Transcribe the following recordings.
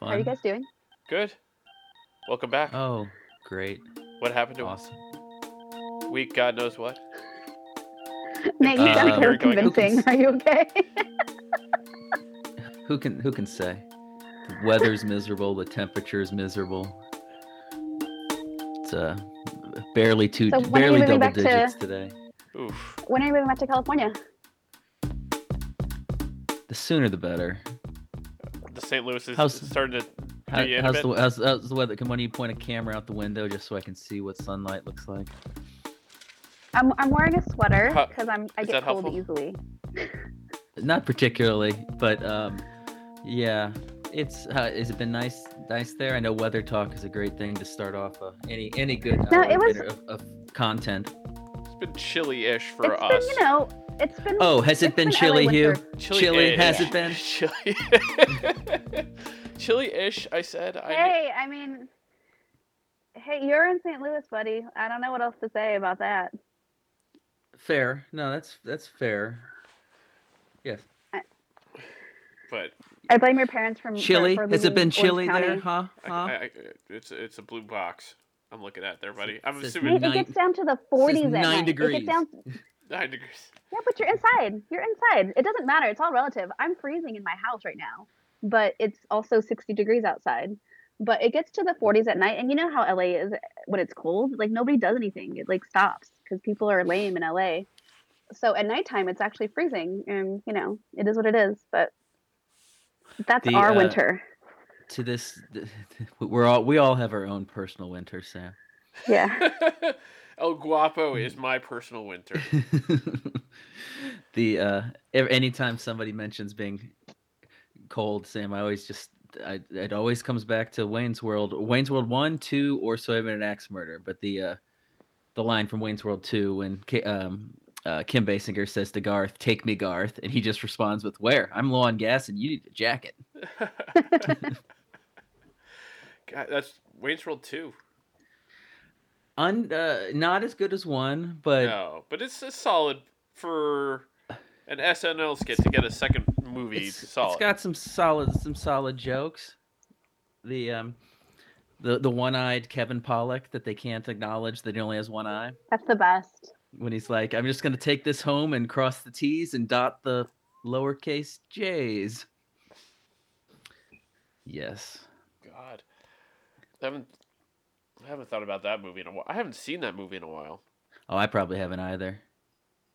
How are you guys doing? Good. Welcome back. Oh, great. what happened to Awesome. week? God knows what. Nate, you Uh, sound we're very going- convincing. Are you okay? Who can who can say? The weather's miserable. The temperature's miserable. It's uh barely two, So when are you barely moving double back to- digits today. Oof. when are you moving back to California? The sooner the better. The St. Louis is How's- starting to How, do you in a how's, the, how's, how's the weather? Can when you point a camera out the window just so I can see what sunlight looks like? I'm I'm wearing a sweater because I'm I is get cold helpful? easily. Not particularly, but um, yeah. It's uh, has it been nice nice there? I know weather talk is a great thing to start off uh, any any good No, it was- of, of content. It's been chilly-ish for It's us. been you know it's been Oh, has it it's been chilly, Hugh? winter. Chilly, has it been? Chilly. Chilly-ish. I said. I Hey, I mean, hey, you're in St. Louis, buddy. I don't know what else to say about that. Fair. No, that's that's fair. Yes. but I blame your parents from for- Chilly? For, Has it been chilly there? Huh? Huh? I, I, it's it's a blue box. I'm looking at there, buddy. I'm assuming Nate, it gets down to the 40s at nine night. It degrees. gets down, nine degrees. yeah, but you're inside. You're inside. It doesn't matter. It's all relative. I'm freezing in my house right now, but it's also 60 degrees outside. But it gets to the 40s at night, and you know how LA is when it's cold. Like nobody does anything. It like stops because people are lame in LA. So at nighttime, it's actually freezing, and you know it is what it is. But that's The, our uh, winter. To this, we're all we all have our own personal winter, Sam. Yeah. El Guapo is my personal winter. the uh anytime somebody mentions being cold sam i always just I, it always comes back to wayne's world wayne's world 1 2 or soybean and axe murder but the uh the line from wayne's world 2 when K, um uh, Kim Basinger says to Garth, "Take me, Garth," and he just responds with, "Where? I'm low on gas, and you need a jacket." God, that's Wayne's World two. Un, uh, not as good as one, but No, but it's, it's solid for an SNL skit to get a second movie. it's, solid. it's got some solid some solid jokes. The um the the one-eyed Kevin Pollak that they can't acknowledge that he only has one eye That's the best. when he's like, "I'm just gonna take this home and cross the T's and dot the lowercase J's." Yes, God, I haven't I haven't thought about that movie in a while. I haven't seen that movie in a while. oh, I probably haven't either.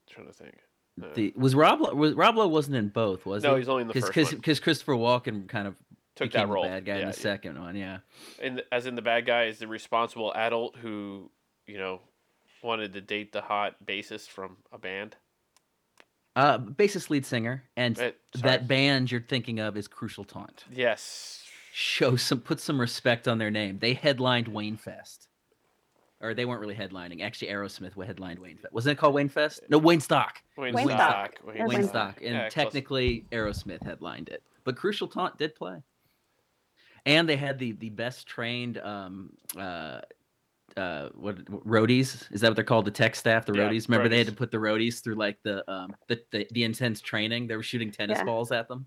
trying to think. No. The was Rob Lowe? Was Rob Lowe wasn't in both, was no, he? he's only in the Because first one. because Christopher Walken kind of Took that role. bad guy yeah, in the second one, yeah. And as in the bad guy is the responsible adult who, you know, wanted to date the hot bassist from a band. Uh, bassist lead singer, and Eh, that band you're thinking of is Crucial Taunt. Yes. Show some put some respect on their name. They headlined Wayne Fest. Or they weren't really headlining. Actually, Aerosmith headlined Wayne Fest. Wasn't it called Wayne Fest? No, Wayne Stock. Wayne, Wayne Stock. Stock. Wayne, Wayne Wayne Stock. And Yeah, close. technically Aerosmith headlined it. But Crucial Taunt did play. And they had the the best trained um uh uh what roadies is that what they're called the tech staff the Yeah, roadies remember they had to put the roadies through like the um the, the, the intense training they were shooting tennis Yeah. balls at them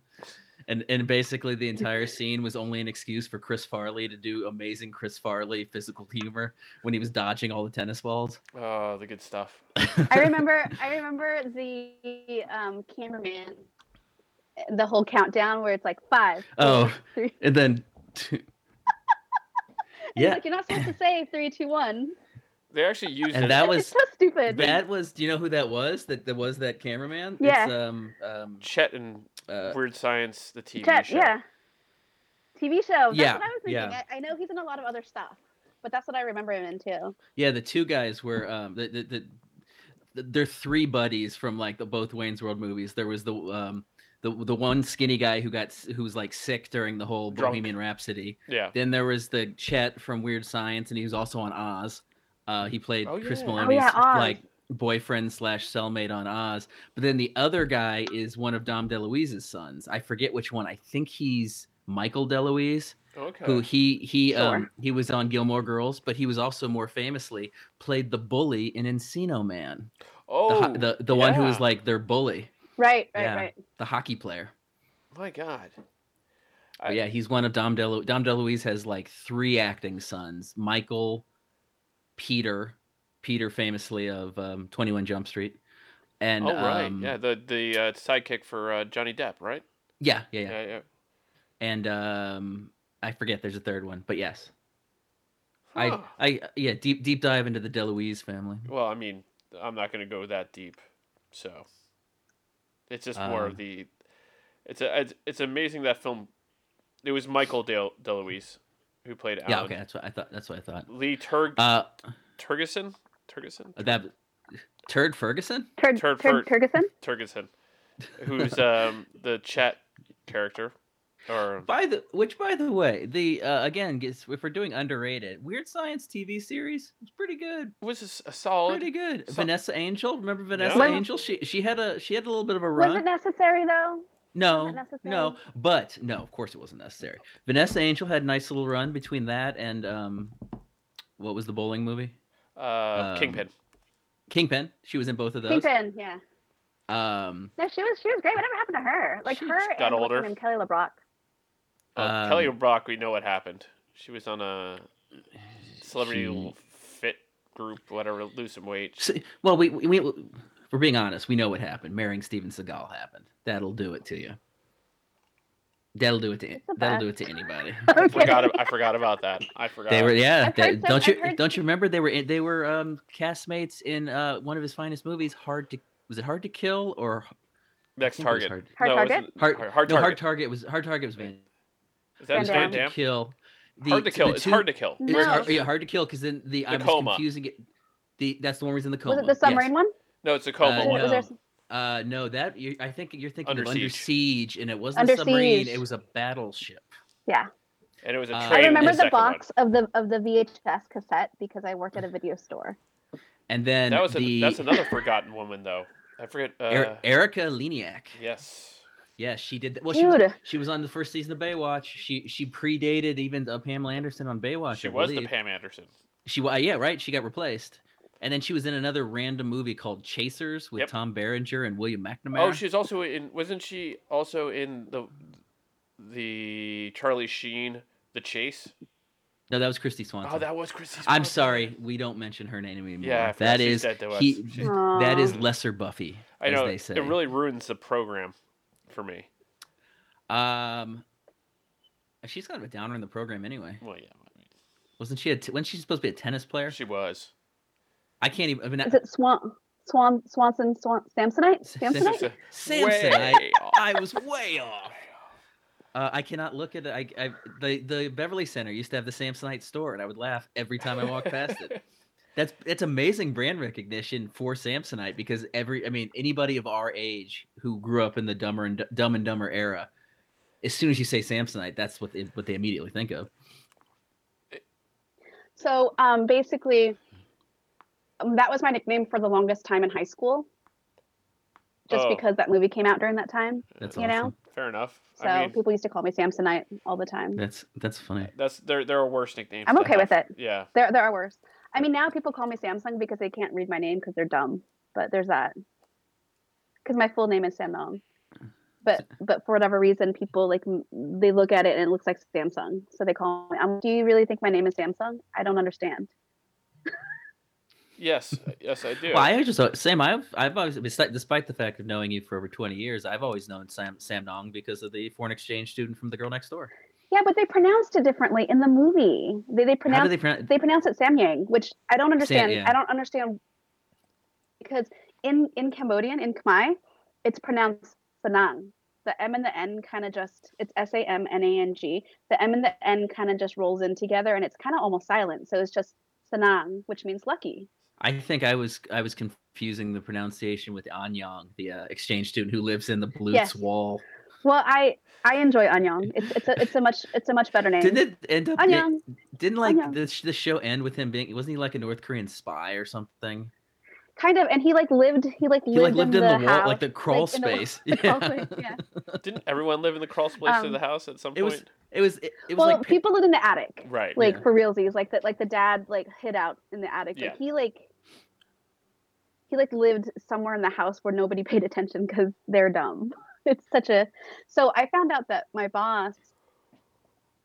and and basically the entire scene was only an excuse for Chris Farley to do amazing Chris Farley physical humor when he was dodging all the tennis balls. Oh, the good stuff. I remember I remember the um, cameraman the whole countdown where it's like five. Oh. and then And yeah, Like, you're not supposed to say three, two, one. They actually used And it- that was- so stupid. that was. Do you know who that was? That that was that cameraman. Yeah. It's, um. Um. Chet and Uh, Weird Science, the TV Chet, show. yeah. TV show. That's Yeah, what I was thinking. yeah. I, I know he's in a lot of other stuff, but that's what I remember him in too. yeah. The two guys were. Um. The the. the the- they're three buddies from like the both Wayne's World movies. There was the um the the one skinny guy who got who was like sick during the whole Drunk. Bohemian Rhapsody. Yeah. Then there was the Chet from Weird Science, and he was also on Oz. Uh, he played Oh, Chris yeah. Meloni's yeah, Oz. like boyfriend slash cellmate on Oz. But then the other guy is one of Dom DeLuise's sons. I forget which one. I think he's Michael DeLuise, Okay. who he he Sure. um he was on Gilmore Girls, but he was also more famously played the bully in Encino Man. Oh, ho- the, the one who was like their bully, Right, right, Yeah. right. the hockey player. my God. I- yeah, he's one of Dom DeLu- Dom DeLuise has like three acting sons: Michael, Peter, Peter famously of um, Twenty One Jump Street, and oh right, um, yeah, the the uh, sidekick for uh, Johnny Depp, right? yeah, yeah, yeah, Yeah, yeah. and um, I forget there's a third one, but yes, Huh. I, I, yeah, deep deep dive into the DeLuise family. Well, I mean, I'm not going to go that deep, so it's just more Um, of the. It's a it's, it's amazing that film. It was Michael Del DeLuise who played Alan. Yeah, okay, that's what I thought. That's what I thought. Lee Turg Uh, Tergesen Tergesen that Turd Ferguson. Turd, Turd Turd, Tergesen? Tergesen, who's um the chat character, or By the which, by the way, the uh, again, if we're doing underrated, Weird Science TV series was pretty good. was this a solid? Pretty good. So- Vanessa Angel, remember Vanessa Yeah. Angel? She she had a she had a little bit of a run. Was it necessary though? no, necessary? no, but no, of course it wasn't necessary. Vanessa Angel had a nice little run between that and um, what was the bowling movie? Uh, Um, Kingpin. Kingpin. She was in both of those. Kingpin, yeah. Um, No, she was she was great. Whatever happened to her? Like She her got and older. name, Kelly LeBrock. Oh, Kelly um, Brock, we know what happened. She was on a celebrity She- fit group, whatever, lose some weight. so- well, we, we we we're being honest. We know what happened. Marrying Steven Seagal happened. That'll do it to you. That'll do it to It's the that'll do it to anybody. I forgot. I forgot about that. I forgot. They were yeah. I've heard don't you heard- don't you remember they were in, they were um castmates in uh one of his finest movies, Hard to was it Hard to Kill or Next I think it was target. Hard- Hard no, Target? Hard, hard, hard no, target. Hard Target was Hard Target was Van. Is that Van Van Damme. Damme? to Kill. The, Hard to kill. the It's hard to kill. it was No. hard, yeah, hard to kill because then the, I was coma. confusing it. The that's the one where he's in the coma. Was it the submarine yes. one? No, it's a coma Uh, one. Was no. There- Uh, no, that you, I think you're thinking Under of Under Siege. Siege, and it wasn't Under a submarine; Siege. it was a battleship. Yeah. And it was a Uh. I remember the, the second one. box of the of the VHS cassette because I worked at a video store. And then That was a, that's another forgotten woman though. I forget. Uh, Er- Erika Eleniak. yes. Yeah, she did. That. Well, she was, she was on the first season of Baywatch. She she predated even uh, Pamela Anderson on Baywatch. She I was the. Pam Anderson. She wa- yeah right. She got replaced, and then she was in another random movie called Chasers with Yep. Tom Berenger and William McNamara. Oh, she was also in. Wasn't she also in the the Charlie Sheen The Chase? no, that was Kristy Swanson. Oh, that was Kristy. Swanson. I'm sorry, we don't mention her name anymore. Yeah, I forgot that she's is dead to us. he, that is lesser Buffy. I as know. they say. It really ruins the program for me. Um, she's kind of a downer in the program anyway. Well, yeah, Wasn't she? A t- wasn't she supposed to be a tennis player? she was. I can't even. I mean, Is it Swan Swan Swanson Swan Samsonite? S- Samsonite? I, I was way off. Uh, I cannot look at it. I, I the the Beverly Center used to have the Samsonite store, and I would laugh every time I walked past it. That's it's amazing brand recognition for Samsonite because every I mean anybody of our age who grew up in the Dumber and Dumb and Dumber era, as soon as you say Samsonite, that's what they, what they immediately think of. So um, basically, um, that was my nickname for the longest time in high school, just Oh. because that movie came out during that time. That's You awesome. know? Fair enough. So I mean, people used to call me Samsonite all the time. That's that's funny. that's there. There are worse nicknames. I'm okay with it. Yeah. There, there are worse. I mean, now people call me Samsung because they can't read my name because they're dumb. But there's that. Because my full name is Samnong. But but for whatever reason, people like they look at it and it looks like Samsung, so they call me. Um, do you really think my name is Samsung? I don't understand. Yes. Yes, I do. Well, I just uh, Sam. I've I've always despite despite the fact of knowing you for over twenty years, I've always known Sam Sam Nong because of the foreign exchange student from The Girl Next Door. Yeah, but they pronounced it differently in the movie. They they pronounce they pronounce? they pronounce it Samyang, which I don't understand. yeah. I don't understand because in in Cambodian in Khmer, it's pronounced Sanang. The M and the N kind of just it's S A M N A N G. The M and the N kind of just rolls in together, and it's kind of almost silent. So it's just Sanang, which means lucky. I think I was I was confusing the pronunciation with Annyong, the uh, exchange student who lives in the Bluths Yes. wall. Well, I I enjoy Annyong. It's it's a it's a much it's a much better name. Didn't it end up? Annyong. Didn't like Annyong. the the show end with him being? Wasn't he like a North Korean spy or something? Kind of, and he like lived. He like He lived, like lived in, in, the, the, wall, house, like the crawl like, in the- space. the crawl yeah. space, yeah. Didn't everyone live in the crawl space of Um, the house at some It point? was. It was. It, it was well, like people lived in the attic. right. like Yeah. for realsies like that like the dad like hid out in the attic Yeah. like he like he like lived somewhere in the house where nobody paid attention because they're dumb it's such a so i found out that my boss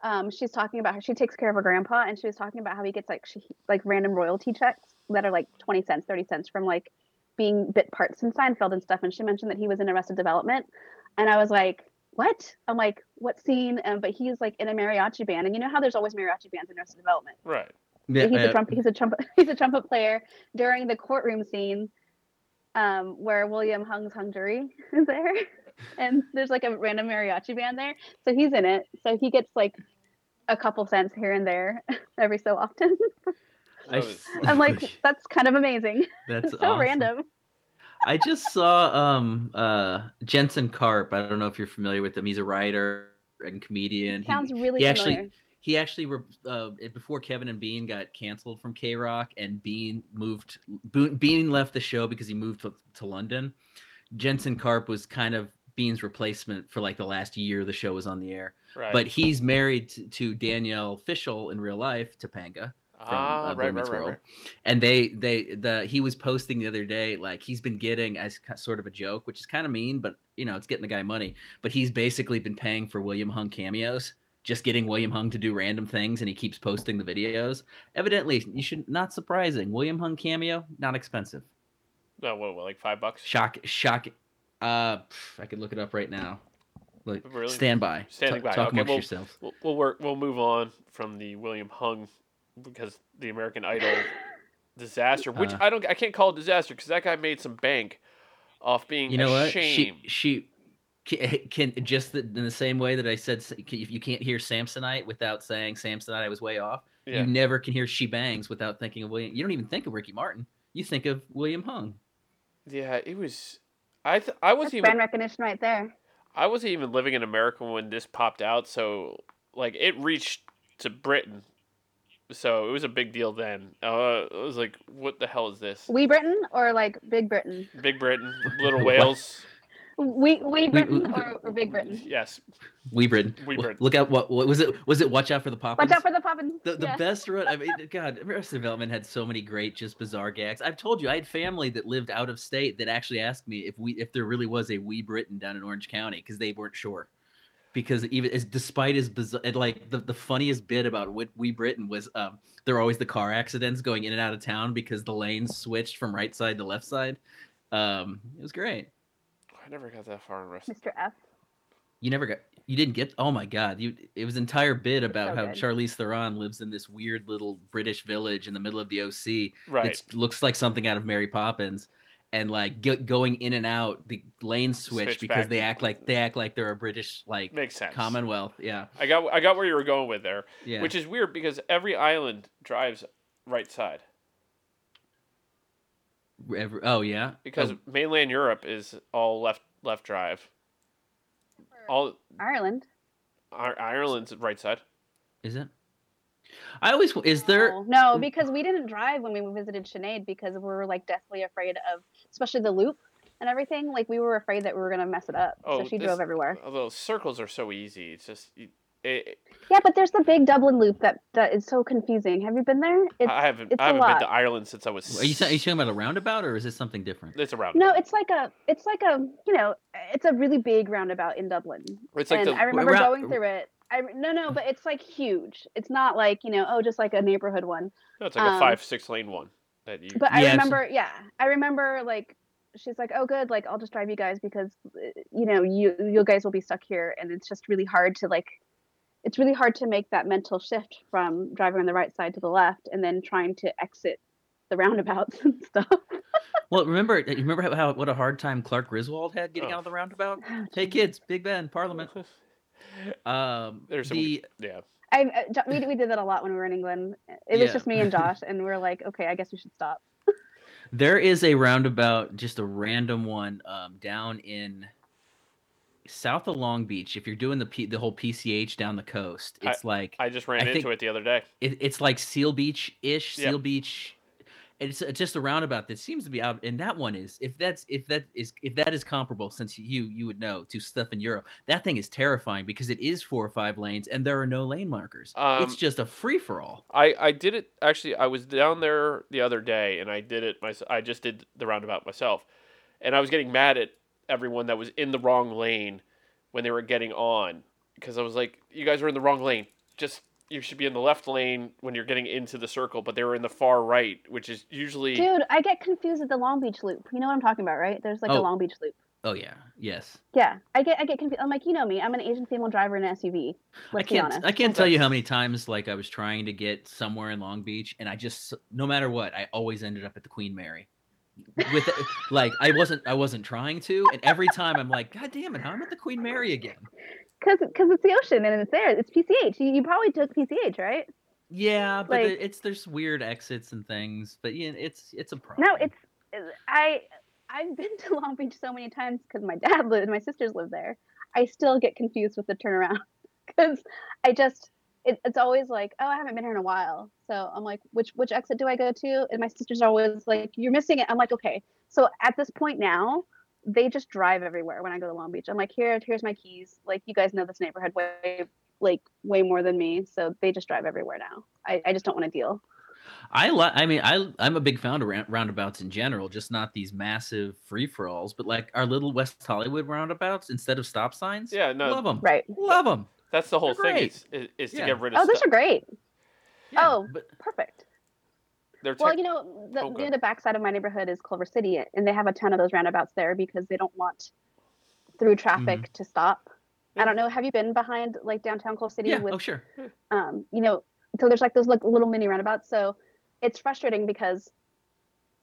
um, she's talking about how she takes care of her grandpa, and she was talking about how he gets like she, like random royalty checks that are like twenty cents, thirty cents from like being bit parts in Seinfeld and stuff. And she mentioned that he was in Arrested Development, and I was like, "What?" I'm like, "What scene?" Um, but he's like in a mariachi band, and you know how there's always mariachi bands in Arrested Development. Right. Yeah, he's a uh, trumpet. He's a trumpet. He's a trumpet player during the courtroom scene, um, where William Hung's hung jury is there, and there's like a random mariachi band there. So he's in it. So he gets like a couple cents here and there every so often. I- That was- I'm like, that's kind of amazing. That's so awesome. random. I just saw um uh Jensen Karp. I don't know if you're familiar with him. He's a writer and comedian. He- Sounds really he actually- familiar. He actually re- uh, before Kevin and Bean got canceled from K Rock and Bean moved Bean left the show because he moved to, to London. Jensen Karp was kind of Bean's replacement for like the last year the show was on the air. right. But he's married to, to Danielle Fishel in real life, Topanga from ah, uh, right, right, right, right. And they they the he was posting the other day like he's been getting as sort of a joke, which is kind of mean, but you know it's getting the guy money. But he's basically been paying for William Hung cameos, just getting William Hung to do random things, and he keeps posting the videos. Evidently, you should not surprising. William Hung cameo not expensive. No, what, what, like five bucks? Shock shock. Uh, I could look it up right now. Like Really? stand by. Standing talk, by. Talk Okay, amongst well- yourselves. We'll we'll, work, we'll move on from the William Hung because the American Idol disaster, which Uh. I don't, I can't call it disaster because that guy made some bank off being you know what she she can, can just the, in the same way that i said if you can't hear samsonite without saying samsonite i was way off yeah. you never can hear she bangs without thinking of william you don't even think of ricky martin you think of william hung yeah, it was. I th- I wasn't even brand recognition right there. I wasn't even living in America when this popped out, so like it reached to Britain, so it was a big deal then. Uh, it was like, what the hell is this? We Britain or like Big Britain? Big Britain, Little Wales, We we Britain we- or, or Big Britain? yes, we Britain. Wee Britain. look out what, what was it was it watch out for the poppins Watch out for the poppins. the, the yeah. best run i mean god arrested development had so many great just bizarre gags i've told you i had family that lived out of state that actually asked me if we if there really was a wee britain down in orange county because they weren't sure because even as despite as bizarre like the, the funniest bit about Wee- wee britain was um there are always the car accidents going in and out of town because the lanes switched from right side to left side um it was great I never got that far in wrestling. Mr. F. you never got you didn't get oh my god you it was an entire bit about so how good. charlize theron lives in this weird little british village in the middle of the oc Right, it looks like something out of Mary Poppins, and like go going in and out the lane switch, Switch because back they act like they act like they're a British like makes sense. Commonwealth. Yeah, I got I got where you were going with there, yeah. which is weird because every island drives right side Every- oh yeah, because Oh, mainland Europe is all left left drive. All Ireland. Ireland's right side. is it? I always is there. No, no, because we didn't drive when we visited Sinead because we were like deathly afraid of, especially the loop and everything. Like we were afraid that we were gonna mess it up, Oh, so she this- drove everywhere. Although circles are so easy, it's just you- it, Yeah, but there's the big Dublin loop that that is so confusing. Have you been there? It's I haven't it's I a haven't been to Ireland since I was. Are you, are you talking about a roundabout or is this something different? It's around. no, it's like a it's like a you know it's a really big roundabout in Dublin, it's like and the I remember Ra- going through it. I no no, but it's like huge. It's not like you know oh just like a neighborhood one. no, it's like a um, five six lane one that you. But Yeah, I it's- remember, yeah, I remember like she's like, "Oh, good, like I'll just drive you guys because uh, you know you you guys will be stuck here, and it's just really hard to like, it's really hard to make that mental shift from driving on the right side to the left and then trying to exit the roundabouts and stuff." Well, remember you remember how, how what a hard time Clark Griswold had getting Oh. out of the roundabout. Hey kids, Big Ben, Parliament. Um, There's some- the yeah. I uh, we we did that a lot when we were in England. It was Yeah. just me and Josh, and we were like, "Okay, I guess we should stop." There is a roundabout, just a random one, um, down in south of Long Beach. If you're doing the P, the whole PCH down the coast, it's like I just ran I into it the other day. it, it's like Seal Beach ish. Yep. Seal Beach. It's, it's just a roundabout that seems to be out, and that one is if that's if that is if that is comparable, since you you would know to stuff in Europe, that thing is terrifying because it is four or five lanes and there are no lane markers. Um, it's just a free for all. I, I did it actually. I was down there the other day, and I did it myself. I just did the roundabout myself, and I was getting mad at everyone that was in the wrong lane when they were getting on because I was like, "You guys are in the wrong lane. just you should be in the left lane when you're getting into the circle, but they were in the far right, which is usually Dude, I get confused at the Long Beach Loop. You know what I'm talking about, right? There's like a Oh. Long Beach Loop. Oh yeah, yes. Yeah, I get I get confused. I'm like, you know me. I'm an Asian female driver in an SUV. Let's I can't. honest. I can't tell you how many times like I was trying to get somewhere in Long Beach, and I just no matter what, I always ended up at the Queen Mary. With like I wasn't I wasn't trying to, and every time I'm like, God damn it, how I'm at the Queen Mary again. Because because it's the ocean and it's there. It's PCH. You, you probably took PCH, right? Yeah, but Like- it's there's weird exits and things, but yeah, it's it's a problem. No, it's it's- I I've been to Long Beach so many times because my dad lived, my sisters live there. I still get confused with the turnaround because I just it, it's always like, oh, I haven't been here in a while. So I'm like, which which exit do I go to? And my sisters are always like, you're missing it. I'm like, okay. So at this point now, they just drive everywhere when I go to Long Beach. I'm like, here, here's my keys. Like you guys know this neighborhood way like way more than me. So they just drive everywhere now. I, I just don't want to deal. I li- I mean, I I'm a big fan of roundabouts in general, just not these massive free for alls, but like our little West Hollywood roundabouts instead of stop signs. Yeah, no. love them, Right. love them. That's the whole thing great. is, is, is to get rid of stuff. Oh, those are great. Oh. but Perfect. They're Well, you know, the, Oh, near the backside of my neighborhood is Culver City, and they have a ton of those roundabouts there because they don't want through traffic to stop. Yeah. I don't know. Have you been behind like downtown Culver City yeah, with, oh sure. um, you know, so there's like those like little mini roundabouts. So it's frustrating because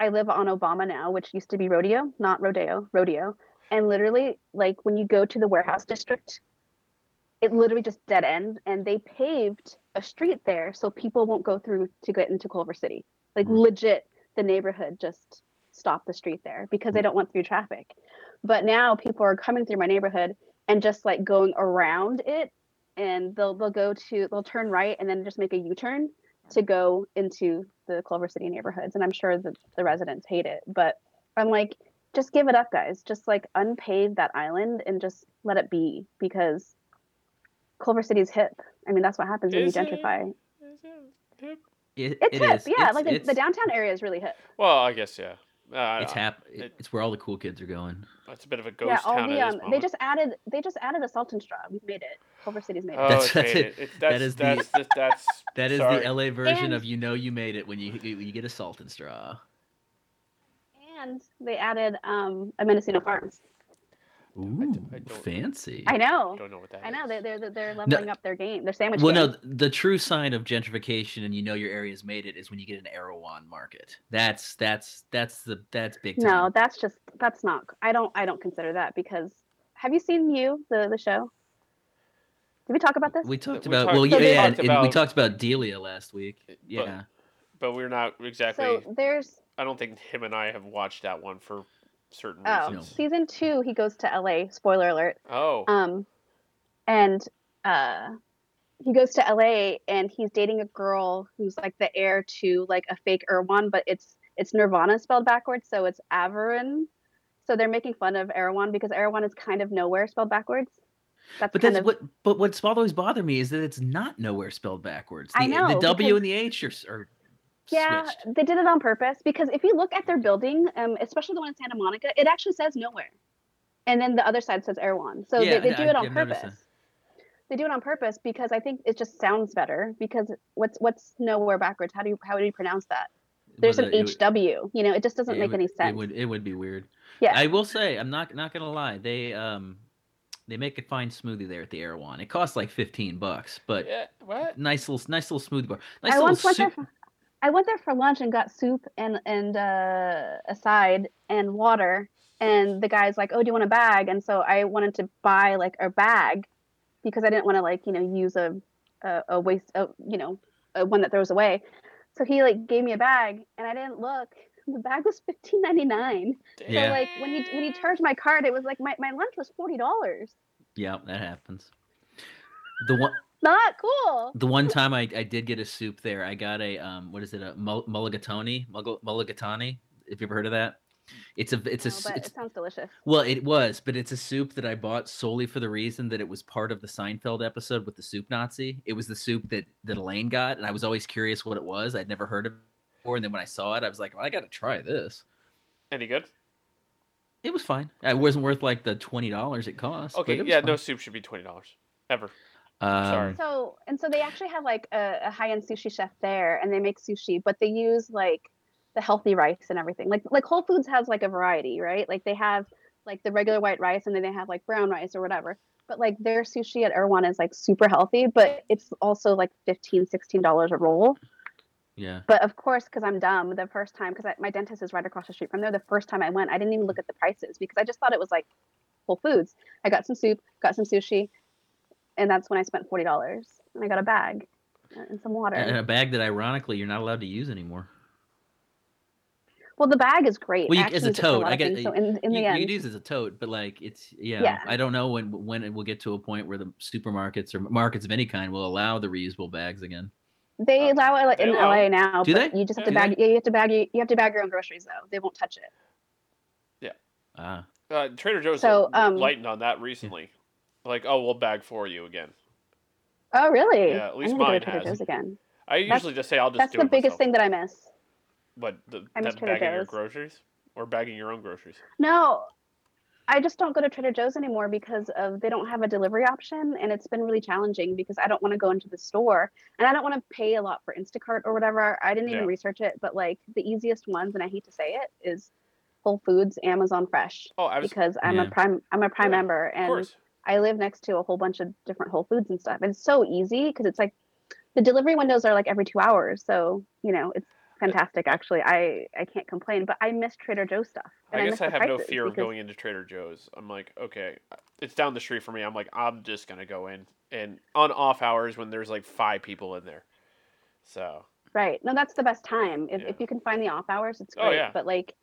I live on Obama now, which used to be Rodeo, not Rodeo, Rodeo, and literally like when you go to the warehouse district, it literally just dead end, and they paved a street there so people won't go through to get into Culver City. Like Mm. legit, the neighborhood just stopped the street there because they don't want through traffic. But now people are coming through my neighborhood and just like going around it, and they'll they'll go to they'll turn right and then just make a U turn to go into the Culver City neighborhoods. And I'm sure that the residents hate it, but I'm like, just give it up, guys. Just like unpave that island and just let it be because Culver City's hip. I mean, that's what happens when you gentrify. Is it hip? It, It's it hip, is. yeah. It's- like the, the downtown area is really hip. Well, I guess yeah. Uh, It's hap- it- it- It's where all the cool kids are going. That's a bit of a ghost yeah, all town the at this um, they just added they just added a salt and straw. We've made it. Culver City's made it. Oh, That's- it's that's made it. It's, That that's, the- that's, the, that's That is sorry. the LA version And- of you know you made it when you when you get a salt and straw. And they added um, a Mendocino Farms. Ooh, I don't- fancy. I know. don't know what that I know. is. They're, they're, they're leveling up their game. Their sandwich Well, game. no, the true sign of gentrification and you know your area's made it is when you get an Erewhon market. That's that's that's the that's big time. No, that's just that's not. I don't I don't consider that because have you seen you the the show? Did we talk about this? we talked We about talked- well, we yeah, yeah, talked and, and we talked about Delia last week. But- Yeah, But we're not exactly. so there's I don't think him and I have watched that one for certain oh reasons. season two he goes to LA. Spoiler alert. Oh, Um, and uh, he goes to LA and he's dating a girl who's like the heir to like a fake Erewhon, but it's it's Nirvana spelled backwards, so it's Averin. So they're making fun of Erewhon because Erewhon is kind of nowhere spelled backwards. That's but kind that's of what. But what's always bothered me is that it's not nowhere spelled backwards. The, I know, the W because- and the H are, are Yeah, switched. they did it on purpose because if you look at their building, um, especially the one in Santa Monica, it actually says nowhere, and then the other side says Erewhon. So Yeah, they, they do I- it on I've purpose. They do it on purpose because I think it just sounds better. Because what's what's nowhere backwards? How do you how do you pronounce that? There's Whether an it would- HW. You know, it just doesn't it make would- any sense. It would it would be weird. Yeah. I will say I'm not not gonna lie. They um they make a fine smoothie there at the Erewhon. It costs like 15 bucks, but yeah. What? nice little nice little smoothie bar. Nice I little once went there. soup. I went there for lunch and got soup and and uh, a side and water. And the guy's like, "Oh, do you want a bag?" And so I wanted to buy like a bag because I didn't want to like you know use a a, a waste a, you know a one that throws away. So he like gave me a bag and I didn't look. The bag was fifteen ninety nine. Yeah. So like when he when he charged my card, it was like my, my lunch was forty dollars. Yeah, that happens. The one Not cool. the one time I, I did get a soup there, I got a um what is it a mul- mulligatawny Mul- mulligatawny? Have you ever heard of that? It's a it's a No, but it's it sounds delicious. Well, it was, but it's a soup that I bought solely for the reason that it was part of the Seinfeld episode with the soup Nazi. It was the soup that that Elaine got, and I was always curious what it was. I'd never heard of it before, and then when I saw it, I was like, well, I got to try this. Any good? It was fine. It wasn't worth like the twenty dollars it cost. Okay. it Yeah. fine. No soup should be twenty dollars ever. Um, Sorry. So and so they actually have like a, a high end sushi chef there, and they make sushi, but they use like the healthy rice and everything. Like like Whole Foods has like a variety, right? Like they have like the regular white rice, and then they have like brown rice or whatever. But like their sushi at Erewhon is like super healthy, but it's also like 15 dollars a roll. Yeah. But of course, because I'm dumb, the first time because my dentist is right across the street from there. The first time I went, I didn't even look at the prices because I just thought it was like Whole Foods. I got some soup, got some sushi, and that's when I spent forty dollars, and I got a bag and some water. And a bag that ironically you're not allowed to use anymore. well, the bag is great. Well, you- as a use it for tote, lot I get- things, so in, in you, the end, you can use it as a tote, but like it's yeah, Yeah. I don't know when when it will get to a point where the supermarkets or markets of any kind will allow the reusable bags again. they Uh, allow it in allow LA now. Do but they? You just have Yeah. to bag. Yeah, you have to bag. You have to bag your own groceries though. They won't touch it. Yeah. Ah, Uh, Trader Joe's So, um, lightened on that recently. Like, oh, we'll bag for you again. Oh, really? Yeah, at least I'm mine go to Trader has. Again. I That's- usually just say I'll just That's the biggest myself. thing that I miss. But the I miss Trader bagging your Joe's. groceries or bagging your own groceries? No, I just don't go to Trader Joe's anymore because of they don't have a delivery option, and it's been really challenging because I don't want to go into the store and I don't want to pay a lot for Instacart or whatever. I didn't even Yeah. research it, but like the easiest ones, and I hate to say it, is Whole Foods, Amazon Fresh, Oh, I was. because I'm Yeah. a prime I'm a prime Yeah, member Of and course. I live next to a whole bunch of different Whole Foods and stuff. And it's so easy because it's like the delivery windows are like every two hours. So, you know, it's fantastic actually. I, I can't complain, but I miss Trader Joe's stuff. And I guess I the have no fear of going into Trader Joe's. I'm like, okay, uh, it's down the street for me. I'm like, I'm just gonna go in and on off hours when there's like five people in there. So Right. No, that's the best time. If, Yeah. if you can find the off hours, it's oh, great. Oh, yeah. But like,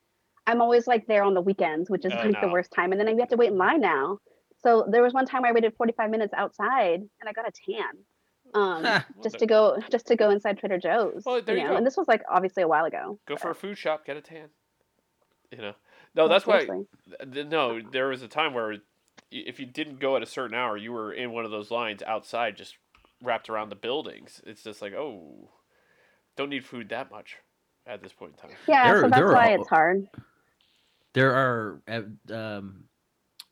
I'm always like there on the weekends, which is Oh, like the worst time. And then we have to wait in line now. So there was one time I waited 45 minutes outside and I got a tan. Um, Ha. just to go, just to go inside Trader Joe's. Well, there you know? go. And this was like obviously a while ago. go so- for a food shop, get a tan. You know, no, Yeah, that's why. seriously. No, there was a time where if you didn't go at a certain hour, you were in one of those lines outside, just wrapped around the buildings. It's just like, oh, don't need food that much at this point in time. Yeah, There- so that's there are why all- it's hard. there are uh, um,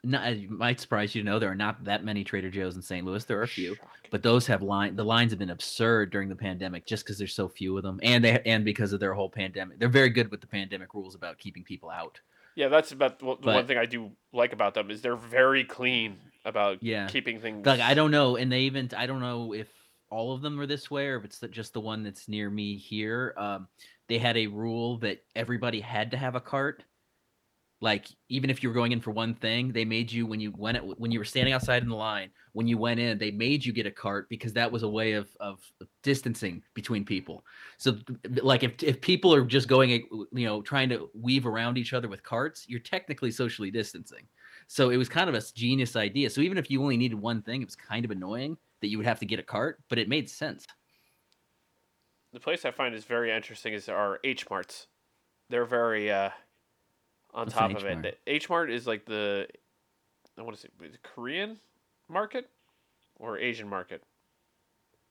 not, it might surprise you to know there are not that many Trader Joe's in St. Louis. There are a few, but those have line. The lines have been absurd during the pandemic, just because there's so few of them, and they and because of their whole pandemic. They're very good with the pandemic rules about keeping people out. Yeah, that's about the the one thing I do like about them is they're very clean about Yeah. keeping things. Like I don't know, and they even I don't know if all of them are this way or if it's the, just the one that's near me here. Um, they had a rule that everybody had to have a cart. Like even if you were going in for one thing, they made you when you went when you were standing outside in the line. When you went in, they made you get a cart because that was a way of of distancing between people. So like if if people are just going, you know, trying to weave around each other with carts, you're technically socially distancing. So it was kind of a genius idea. So even if you only needed one thing, it was kind of annoying that you would have to get a cart, but it made sense. the place I find is very interesting is our H Marts. They're very uh, on What's top of it. H-Mart? The H Mart is like the I want to say is Korean market or Asian market.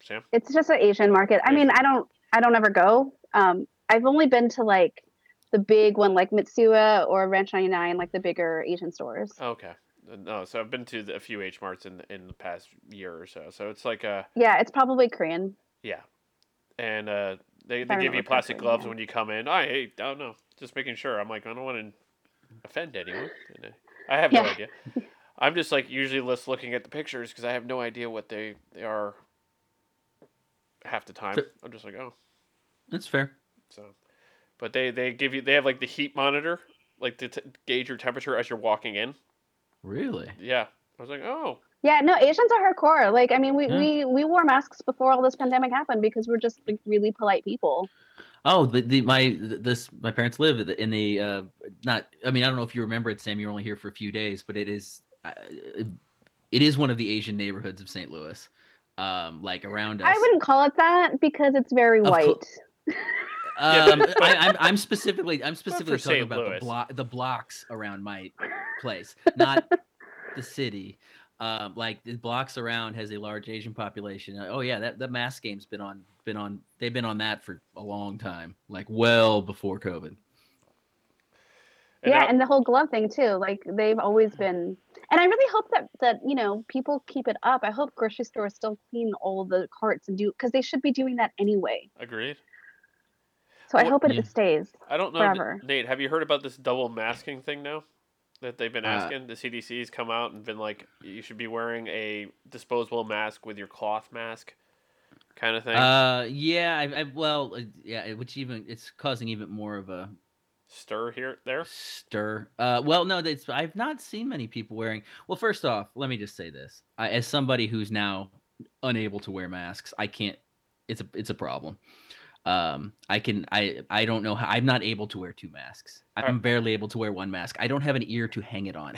Sam, It's just an Asian market. I mean, I don't, I don't ever go. Um, I've only been to like the big one, like Mitsuwa or Ranch 99, like the bigger Asian stores. okay. No, so I've been to the, a few H Marts in in the past year or so. So it's like a Yeah, it's probably Korean. yeah, and uh, they they give you plastic correctly, gloves yeah. when you come in. I hey, I don't know, just making sure. I'm like I don't want to offend anyone. And, uh, I have no Yeah. idea. I'm just like usually just looking at the pictures because I have no idea what they they are. Half the time, I'm just like oh That's fair. so, but they they give you they have like the heat monitor like to t- gauge your temperature as you're walking in. Really? Yeah, I was like oh Yeah, no, Asians are hardcore. Like, I mean, we, Yeah. we, we wore masks before all this pandemic happened because we're just like really polite people. Oh, the, the my this my parents live in the uh not I mean I don't know if you remember it Sam You're only here for a few days but it is uh, it is one of the Asian neighborhoods of St. Louis. Um like around us. I wouldn't call it that because it's very Of white. Yeah, Um, I, I'm, I'm specifically I'm specifically talking St. about Louis. the block the blocks around my place, not the city. Um, like the blocks around has a large Asian population. Oh yeah, that the mask game's been on been on they've been on that for a long time, like well before COVID. And yeah, now- and the whole glove thing too. Like they've always been, and I really hope that that you know people keep it up. I hope grocery stores still clean all the carts and do because they should be doing that anyway. agreed. So I hope it, yeah. stays. I don't know, Forever. Nate. Have you heard about this double masking thing now? That they've been Uh, asking. the CDC's come out and been like, you should be wearing a disposable mask with your cloth mask, kind of thing. Uh, yeah, I, I well, uh, yeah, which even it's causing even more of a Stir here, there. stir. Uh, well, no, that's I've not seen many people wearing. Well, first off, let me just say this: I, as somebody who's now unable to wear masks, I can't. It's a it's a problem. Um, I can I I don't know how I'm not able to wear two masks. I'm barely able to wear one mask. I don't have an ear to hang it on.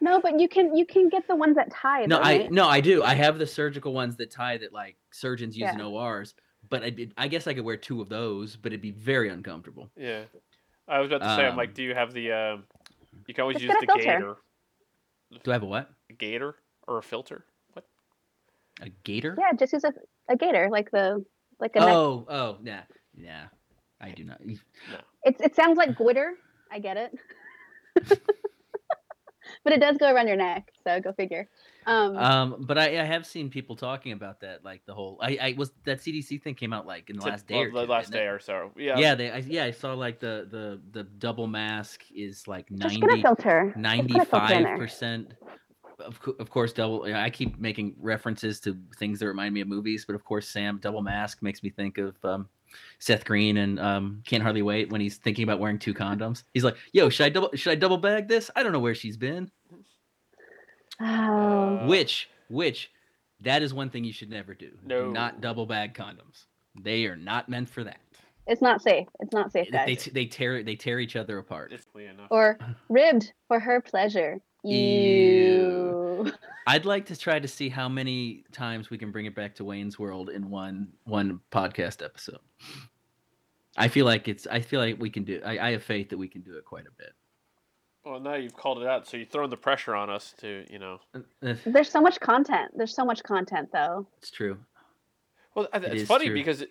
No, but you can you can get the ones that tie. No, though, I right? no, I do. I have the surgical ones that tie that like surgeons use in ORs. But I, did- I guess I could wear two of those, but it'd be very uncomfortable. Yeah. I was about to say, I'm Um, like, do you have the? Um, you can always use the gator, Do I have a what? A gator or a filter. What? A gator? Yeah, just use a, a gator like the like a. neck- Oh, oh, yeah, yeah. I do not. It's it sounds like glitter. I get it. but it does go around your neck, so go figure. Um, Um, but I, I have seen people talking about that, like the whole. I, I was that CDC thing came out like in the Tip- last day well, or the two, last day it? or so. Yeah. Yeah, they. I, yeah, I saw like the the the double mask is like just 90 filter. Just put a filter in 95 percent. Of, cou- of course, double. I keep making references to things that remind me of movies, but of course, Sam double mask makes me think of um, Seth Green and um, Can't Hardly Wait when he's thinking about wearing two condoms. He's like, "Yo, should I double should I double bag this? I don't know where she's been." Oh, which which that is one thing you should never do. No. Do not double bag condoms. They are not meant for that. it's not safe. It's not safe, They guys. they, they tear they tear each other apart. It's clean enough. or ribbed for her pleasure. Ew. Ew. I'd like to try to see how many times we can bring it back to Wayne's World in one one podcast episode. I feel like it's. I feel like we can do. I, I have faith that we can do it quite a bit. Well, now you've called it out, so you're throwing the pressure on us to, you know. Uh, There's so much content. There's so much content, though. It's true. Well, It it's funny true. because,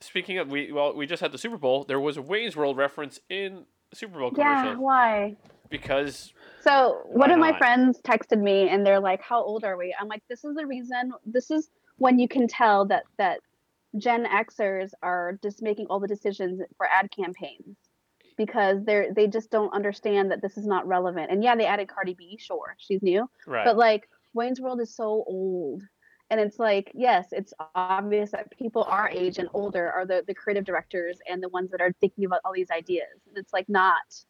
speaking of, we well, we just had the Super Bowl. There was a Wayne's World reference in Super Bowl Yeah. Why? because So one Why of my not? friends texted me, and they're like, "How old are we?" I'm like, "This is the reason. This is when you can tell that that Gen Xers are just making all the decisions for ad campaigns because they're they just don't understand that this is not relevant. And yeah, they added Cardi B. Sure, she's new, right. but like Wayne's World is so old. And it's like, yes, it's obvious that people our age and older are the, the creative directors and the ones that are thinking about all these ideas. And it's like not.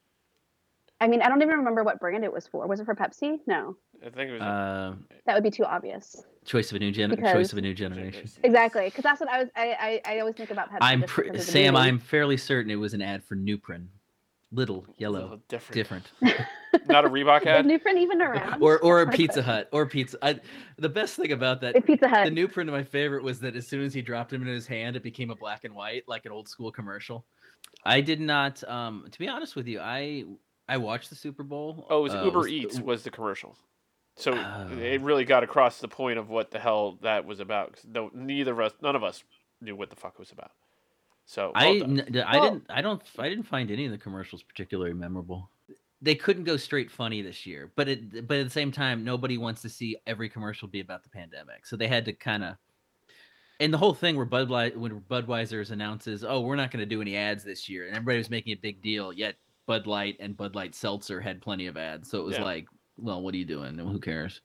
I mean, I don't even remember what brand it was for. Was it for Pepsi? No, I think it was. Uh, that would be too obvious. choice of a new gen. Because- choice of a new generation. Exactly, because that's what I was. I, I, I always think about Pepsi. I'm just pre- because of the Sam. movie. I'm fairly certain it was an ad for Nuprin. Little yellow, little different. different. Not a Reebok Is ad. Nuprin even around? or or a Pizza. Hut or pizza. I, the best thing about that It's Pizza Hut. the new print of my favorite was that as soon as he dropped him in his hand, it became a black and white, like an old school commercial. I did not, um, to be honest with you, I I watched the Super Bowl. Oh, it was uh, Uber was- Eats was the commercial. So Oh. it really got across the point of what the hell that was about. no, neither of us, none of us knew what the fuck it was about. So well I done. n- d- I Well- didn't I don't I didn't find any of the commercials particularly memorable. They couldn't go straight funny this year, but it but at the same time, nobody wants to see every commercial be about the pandemic, so they had to kind of. And the whole thing where Budweiser, when Budweiser's announces, "Oh, we're not going to do any ads this year," and everybody was making a big deal, yet Bud Light and Bud Light Seltzer had plenty of ads, so it was Yeah. like, well, what are you doing? Who cares?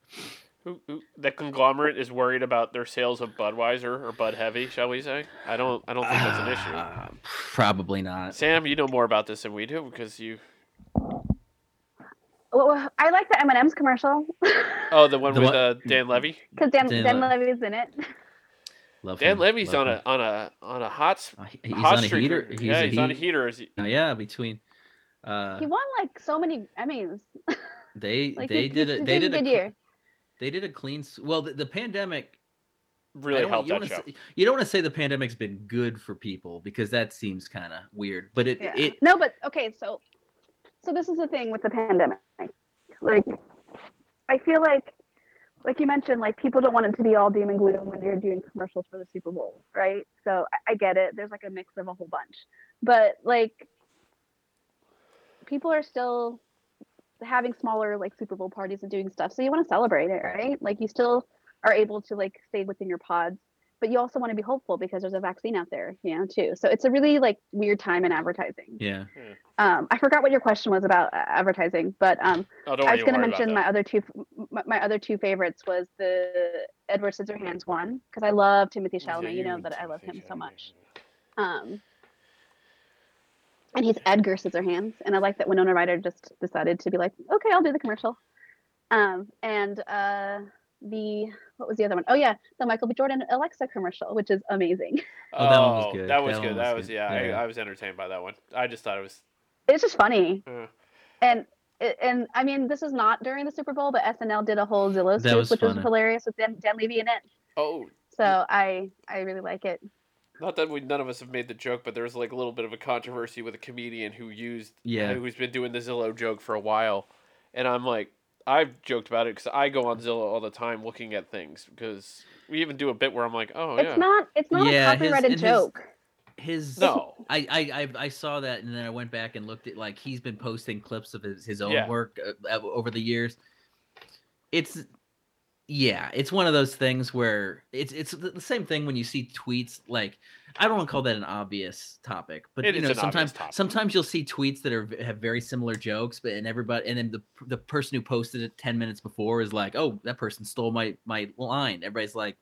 Who, who, that conglomerate is worried about their sales of Budweiser or Bud Heavy, shall we say? I don't. I don't think that's an issue. Uh, Probably not. Sam, you know more about this than we do because you. Well, I like the M and M's commercial Oh, the one The with uh, Dan Levy. because Dan, Dan Dan Le- Levy's in it. Love Dan him, Levy's love on him. a on a on a hot s- Uh, He's hot on a streak. heater. He's yeah, a he's on a heater. Is he, Uh, yeah, between. Uh, He won like so many Emmys. they Like they he, did he, a they did a did a year. they did a clean. Well, the, the pandemic really helped you that show. say- you don't want to say the pandemic's been good for people because that seems kind of weird. But it Yeah. it no, but okay, so so this is the thing with the pandemic. Like I feel like like you mentioned, like people don't want it to be all doom and gloom when you're doing commercials for the Super Bowl, right? So I, I get it. There's like a mix of a whole bunch. But like people are still having smaller like Super Bowl parties and doing stuff. So you want to celebrate it, right? Like you still are able to like stay within your pods, but you also want to be hopeful because there's a vaccine out there, you know, too. So it's a really like weird time in advertising. Yeah. Um, I forgot what your question was about uh, advertising, but um, Oh, I was going to mention my other two my, my other two favorites was the Edward Scissorhands one because I love Timothée Chalamet. You know that I love him so much. Um, and he's Edgar Scissorhands, and I like that Winona Ryder just decided to be like, okay, I'll do the commercial. Um, and uh, the what was the other one? Oh yeah, the Michael B. Jordan Alexa commercial, which is amazing. Oh, that one was Oh, good. That was That good. one That was was good. yeah. Yeah. I, I was entertained by that one. I just thought it was. It's just funny, Uh, and and I mean, this is not during the Super Bowl, but SNL did a whole Zillow That scoop, was which was hilarious with Dan, Dan Levy in it. oh, So I I really like it. Not that we none of us have made the joke, but there was like a little bit of a controversy with a comedian who used Yeah. who's been doing the Zillow joke for a while, and I'm like, I've joked about it because I go on Zillow all the time looking at things because we even do a bit where I'm like, oh yeah, It's not it's not Yeah, a copyrighted his- joke. His no, I, I I I saw that and then I went back and looked at like he's been posting clips of his, his own Yeah. work uh, uh, over the years. It's yeah, it's one of those things where it's it's the same thing when you see tweets like I don't want to call that an obvious topic, but It you know sometimes sometimes you'll see tweets that are have very similar jokes, but and everybody and then the the person who posted it ten minutes before is like, oh, that person stole my my line. Everybody's like,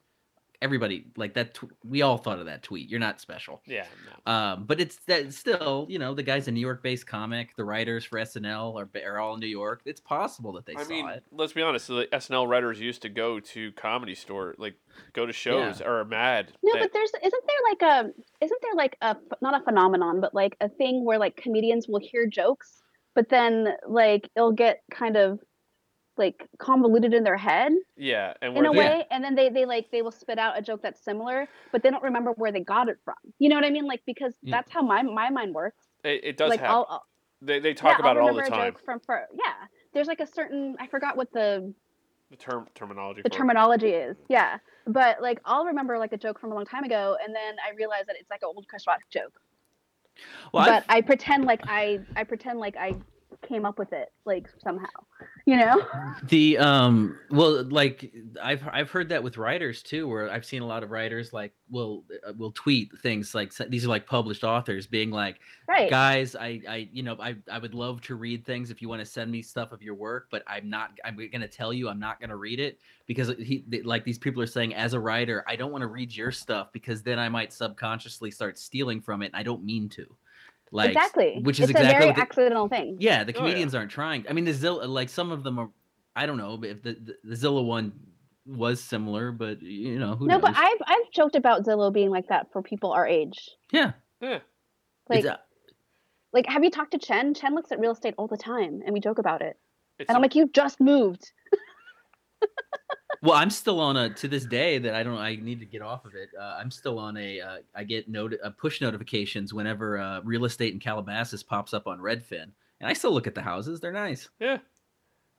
everybody like that. Tw- we all thought of that tweet. You're not special. yeah, no. Um, but it's that still, you know, the guy's a New York-based comic. The writers for SNL are, are all in New York. It's possible that they I saw mean, it. let's be honest. The SNL writers used to go to comedy store, like go to shows or mad. No, that- but there's isn't there like a isn't there like a not a phenomenon, but like a thing where like comedians will hear jokes, but then like it'll get kind of like convoluted in their head yeah, and in a they, way, and then they they like they will spit out a joke that's similar, but they don't remember where they got it from. You know what I mean? Like because Yeah. that's how my my mind works. it, it does like happen. I'll, I'll they they talk yeah, about I'll it all the remember a time. joke from for yeah. There's like a certain I forgot what the The term terminology. the for terminology is. Yeah. But like I'll remember like a joke from a long time ago and then I realize that it's like an old Chris Rock joke. Well, but I've- I pretend like I I pretend like I came up with it like somehow. You know? the um, well, like I've I've heard that with writers too, where I've seen a lot of writers like will uh, will tweet things like these are like published authors being like, Right. guys, I I you know I I would love to read things if you want to send me stuff of your work, but I'm not. I'm gonna tell you I'm not gonna read it because he like these people are saying as a writer, I don't want to read your stuff because then I might subconsciously start stealing from it, and I don't mean to. Like exactly. which is it's exactly a very the- accidental thing. Yeah, the Oh, yeah. comedians aren't trying. I mean, the Zillow, like some of them are. I don't know, but if the the, the Zillow one was similar, but you know who no, knows? but I've I've joked about Zillow being like that for people our age. yeah, Yeah. Like it's, like have you talked to Chen? Chen looks at real estate all the time and we joke about it. It's And I'm like, you just moved. well, I'm still on a to this day that I don't. I need to get off of it. Uh, I'm still on a. Uh, I get noti- uh, push notifications whenever uh, real estate in Calabasas pops up on Redfin, and I still look at the houses. They're nice. yeah.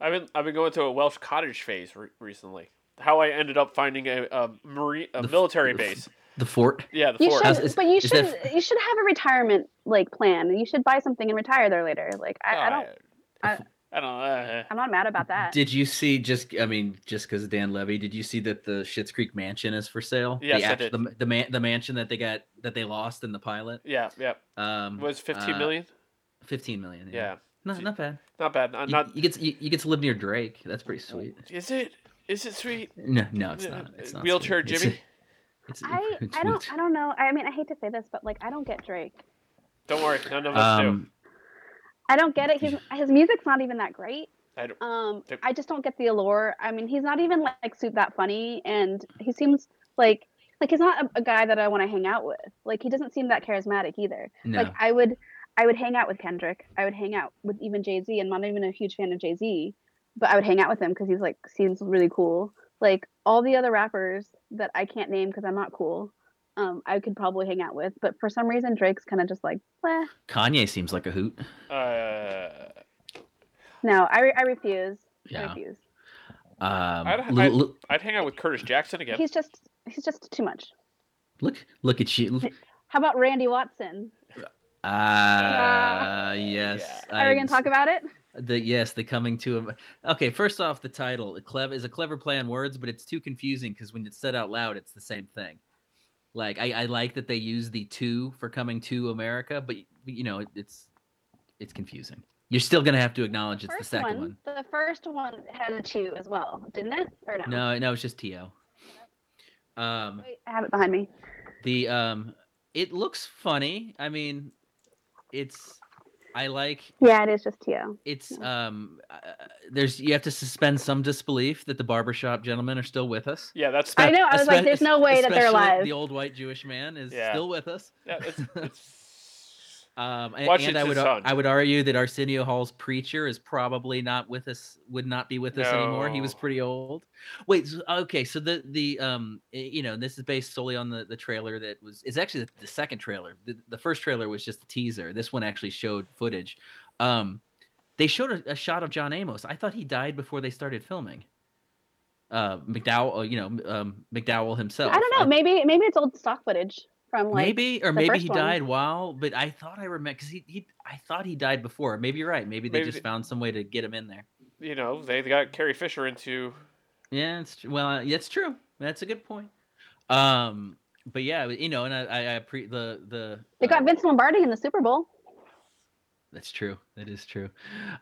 I've been I've been going through a Welsh cottage phase re- recently. How I ended up finding a a, marine, a The military the base. The fort. Yeah, the You fort. should, Is- is- but you should that you should have a retirement like plan. You should buy something and retire there later. Like I, I don't I- I don't. Uh, I'm not mad about that. Did you see just? I mean, just because Dan Levy, did you see that the Schitt's Creek mansion is for sale? Yes, the I did. The, the man, the mansion that they got that they lost in the pilot. yeah, yeah. Um, It was fifteen uh, million. Fifteen million. Yeah, not not bad. not bad. Not, You, not you get to, you, you get to live near Drake. That's pretty sweet. is it? Is it sweet? No, no, it's Uh, not. It's not wheelchair sweet. It's- Jimmy? It's, I it's I don't I don't know. I mean, I hate to say this, but like I don't get Drake. Don't worry, none of us do. I don't get it. His his music's not even that great. I don't, Um, Yep. I just don't get the allure. I mean, he's not even like soup that funny, and he seems like like he's not a, a guy that I want to hang out with. Like he doesn't seem that charismatic either. no. Like I would I would hang out with Kendrick. I would hang out with even Jay Z. And I'm not even a huge fan of Jay Z, but I would hang out with him because he's like seems really cool. Like all the other rappers that I can't name because I'm not cool. Um, I could probably hang out with, but for some reason Drake's kind of just like, Bleh. Kanye seems like a hoot. uh, no, I, re- I refuse. I Yeah. refuse. Um, I'd- li- I'd- li- I'd hang out with Curtis Jackson again. He's just he's just too much. look, look at you. How about Randy Watson? Ah, yes. Yeah. Are we gonna talk about it? The yes, the coming to him. Okay, first off, the title clever is a clever play on words, but it's too confusing because when it's said out loud, it's the same thing. Like I, I like that they use the two for coming to America, but you know it, it's it's confusing. You're still gonna have to acknowledge it's the First second one. The first one had a two as well, didn't it? Or no? No, no, it's just To. Um, Wait, I have it behind me. the um, it looks funny. I mean, it's I like Yeah, it is just Tio. it's um uh, there's you have to suspend some disbelief that the barbershop gentlemen are still with us Yeah, that's I know. I was like, there's no way that they're alive. the old white jewish man is Yeah. still with us yeah, it's, it's um a- Watch and i would son. i would argue that arsenio hall's preacher is probably not with us would not be with us anymore. He was pretty old. Wait so, okay so the the um eh, you know this is based solely on the the trailer that was it's actually the, the second trailer. The, the first trailer was just a teaser. This one actually showed footage. Um they showed a, a shot of john amos. I thought he died before they started filming. Uh mcdowell you know um mcdowell himself I don't know. Maybe maybe it's old stock footage from like maybe or maybe he one. died while but i thought i remember because he, he i thought he died before. Maybe you're right. Maybe they Maybe just they- found some way to get him in there. You know they got Carrie Fisher into yeah it's well it's true. That's a good point. Um but yeah you know and i i, I pre the the they got uh, Vince Lombardi in the Super Bowl. that's true. That is true.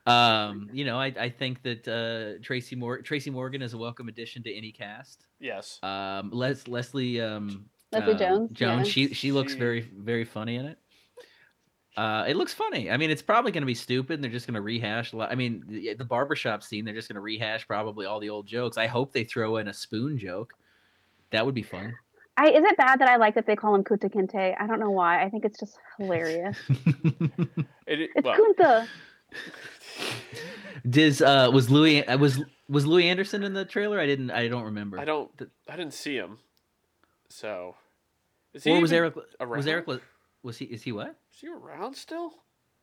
Um you know i i think that uh tracy Mor- tracy morgan is a welcome addition to any cast. Yes. um Les- leslie um Leslie uh, Jones, Jones. yeah. She she looks very very funny in it. Uh, it looks funny. I mean, it's probably going to be stupid. And they're just going to rehash. a lot- I mean, the, the barbershop scene. They're just going to rehash probably all the old jokes. I hope they throw in a spoon joke. That would be fun. I is it bad that I like that they call him Kunta Kinte? I don't know why. I think it's just hilarious. It, it- It's well, Kunta. Diz uh, was Louie uh, was was Louie Anderson in the trailer? I didn't. I don't remember. I don't. I didn't see him. So, is Or was even Eric? Was? Eric? Was, was he? Is he what? Is he around still?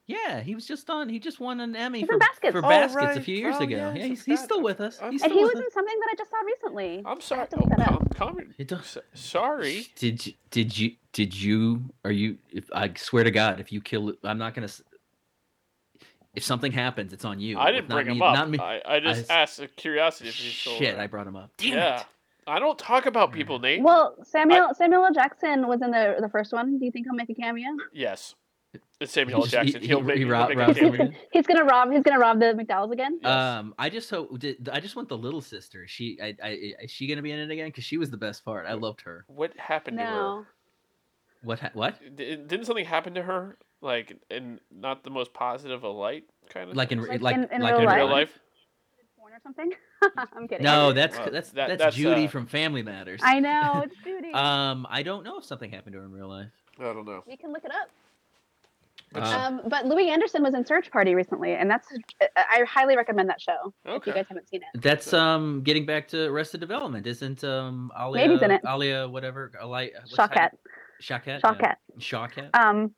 Yeah, he was just on. He just won an Emmy He's for Baskets. for Oh, baskets a few years Oh, ago. yes, yeah, he's, he's still with us. I'm He's sorry. And he was us. in something that I just saw recently. I'm sorry. to Oh, oh that up. com- comment. It Sorry. Did you, did you did you are you if I swear to God if you kill I'm not gonna if something happens it's on you. I didn't not bring me, him up. Not me. I, I just s- asked a curiosity if he's still Shit, I brought him up. Damn yeah. it. I don't talk about people, Nate. Well, Samuel Samuel L. Jackson was in the the first one. Do you think he'll make a cameo? Yes. It's Samuel L. Jackson. he- He'll he make, he'll rob- make robs a cameo. everything. He's gonna rob. He's gonna rob the McDowell's again. Yes. Um, I just hope. Did, I just want the little sister. Is She, I, I, is she gonna be in it again? Because she was the best part. I loved her. What happened to her? What? ha- What? her? D- Didn't something happen to her? Like in not the most positive a light, kind of. Like in, Like like, in- in like real in life? real life? Porn or something? I'm kidding. No, that's well, that's that- that's, that's, Judy uh, from Family Matters. I know it's Judy. Um, I don't know if something happened to her in real life. I don't know. we can look it up. Uh, Um, but Louie Anderson was in Search Party recently, and that's I I highly recommend that show if you guys haven't seen it. That's um getting back to Arrested Development, isn't um Alia Maeby's in it. Alia whatever Alia Shawkat. Shawkat Shawkat. yeah. Shawkat. Um,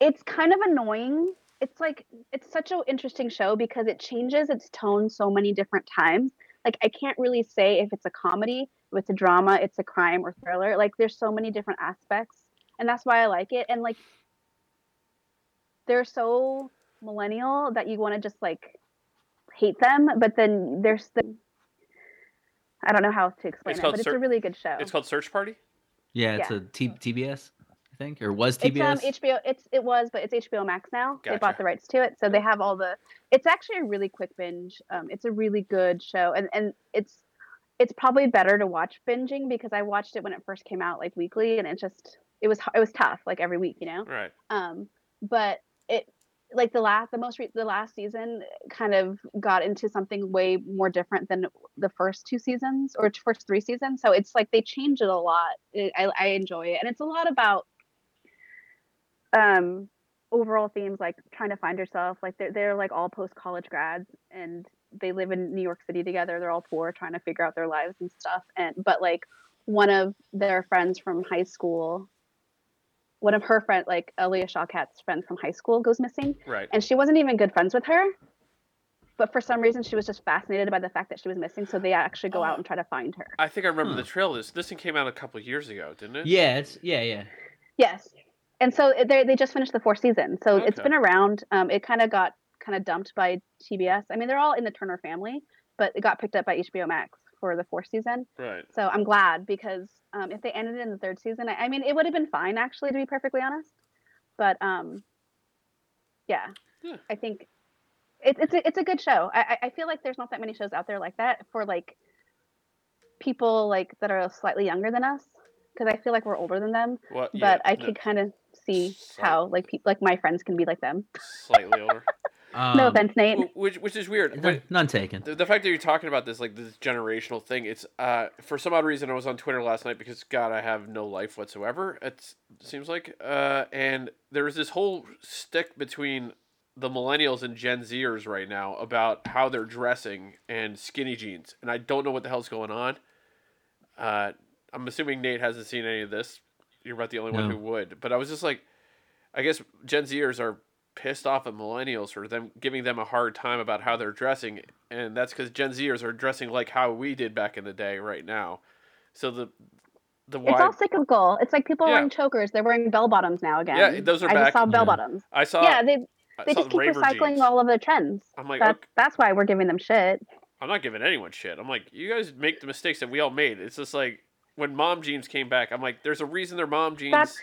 it's kind of annoying. It's like it's such an interesting show because it changes its tone so many different times. Like I can't really say if it's a comedy, if it's a drama, it's a crime or thriller. Like there's so many different aspects, and that's why I like it. And like they're so millennial that you want to just like hate them, but then there's the I don't know how to explain It's it, called but it's Search- a really good show. It's called Search Party. yeah, it's yeah. a T- TBS, I think, or was It's TBS. um HBO. It's it was, but it's HBO Max now. They bought the rights to it, so they have all the. It's actually a really quick binge. Um, it's a really good show, and and it's it's probably better to watch binging because I watched it when it first came out, like weekly, and it just it was it was tough, like every week, you know. Right. Um, but it like the last the most re- the last season kind of got into something way more different than the first two seasons or first three seasons so it's like they changed it a lot it, I, I enjoy it and it's a lot about um overall themes like trying to find yourself like they're, they're like all post college grads and they live in new york city together they're all poor trying to figure out their lives and stuff and but like one of their friends from high school one of her friend like Alia Shawkat's friends from high school goes missing Right. and she wasn't even good friends with her but for some reason she was just fascinated by the fact that she was missing so they actually go Oh. out and try to find her I think I remember Huh. the trail. This this thing came out a couple years ago, didn't it? yeah, it's yeah, yeah. yes and so they they just finished the fourth season, so it's been around. Um, it kind of got kind of dumped by TBS. I mean, they're all in the Turner family, but it got picked up by HBO Max for the fourth season. Right. So I'm glad because um, if they ended it in the third season, I, I mean, it would have been fine actually, to be perfectly honest. But um, yeah, Yeah. I think it's it's a, it's a good show. I I- feel like there's not that many shows out there like that for like people like that are slightly younger than us because I feel like we're older than them. What? But yeah, I no, could kind of see Slight- how like people like my friends can be like them. slightly older. Um, no offense, Nate. Which which is weird. none, none taken. the, the fact that you're talking about this like this generational thing it's uh for some odd reason i was on twitter last night because god i have no life whatsoever it seems like uh and there's this whole stick between the millennials and gen zers right now about how they're dressing and skinny jeans and i don't know what the hell's going on uh i'm assuming nate hasn't seen any of this you're about the only one who would but i was just like i guess gen zers are pissed off at millennials for them giving them a hard time about how they're dressing, and that's because Gen Zers are dressing like how we did back in the day right now. So the the It's all cyclical. It's like people Yeah. wearing chokers. They're wearing bell bottoms now again. Yeah, those are I back. just saw bell Yeah. bottoms. I saw, yeah, they they just keep recycling jeans. all of the trends. I'm like, That's okay, that's why we're giving them shit. I'm not giving anyone shit. I'm like, you guys make the mistakes that we all made. It's just like when mom jeans came back. I'm like, there's a reason they're mom jeans. That's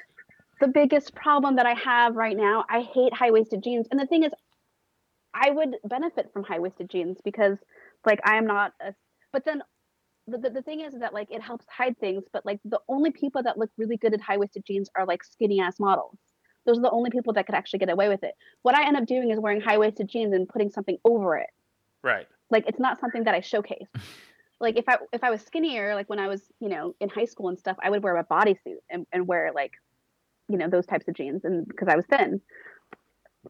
the biggest problem that I have right now. I hate high waisted jeans, and the thing is, I would benefit from high waisted jeans because, like, I am not a. But then, the, the the thing is that like it helps hide things. But like the only people that look really good in high waisted jeans are like skinny ass models. Those are the only people that could actually get away with it. What I end up doing is wearing high waisted jeans and putting something over it. right. like it's not something that I showcase. like if I if I was skinnier, like when I was you know in high school and stuff, I would wear a bodysuit and, and wear like you know those types of jeans and because I was thin.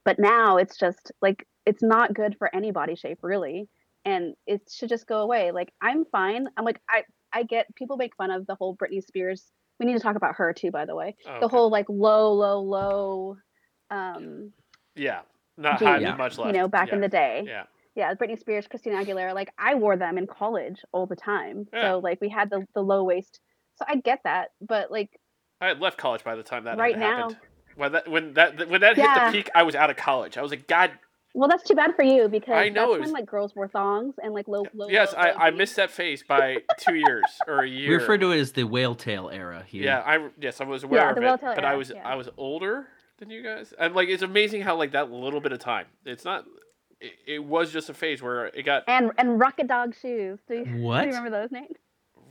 But now it's just like it's not good for any body shape really, and it should just go away. Like I'm fine. I'm like I I get people make fun of the whole Britney Spears. We need to talk about her too, by the way. Oh, The whole like low, low, low, um, yeah, not jeans, Yeah. much left. you know, back yeah. in the day yeah. Yeah, Britney Spears, Christina Aguilera, like I wore them in college all the time. Yeah. So like we had the the low waist. So I get that, but like I had left college by the time that Right now- happened. When that when that when that Yeah. hit the peak, I was out of college. I was like, God, well that's too bad for you because I know, that's it was- when like girls wore thongs and like low low yes, low, I, low I missed that phase by two years or a year. We refer to it as the whale tail era here. Yeah, I yes, I was aware Yeah, of the it, Welltail but I was yeah. I was older than you guys, and like it's amazing how like that little bit of time. It's not. It, it was just a phase where it got and and rocket dog shoes. Do you, do you remember those names?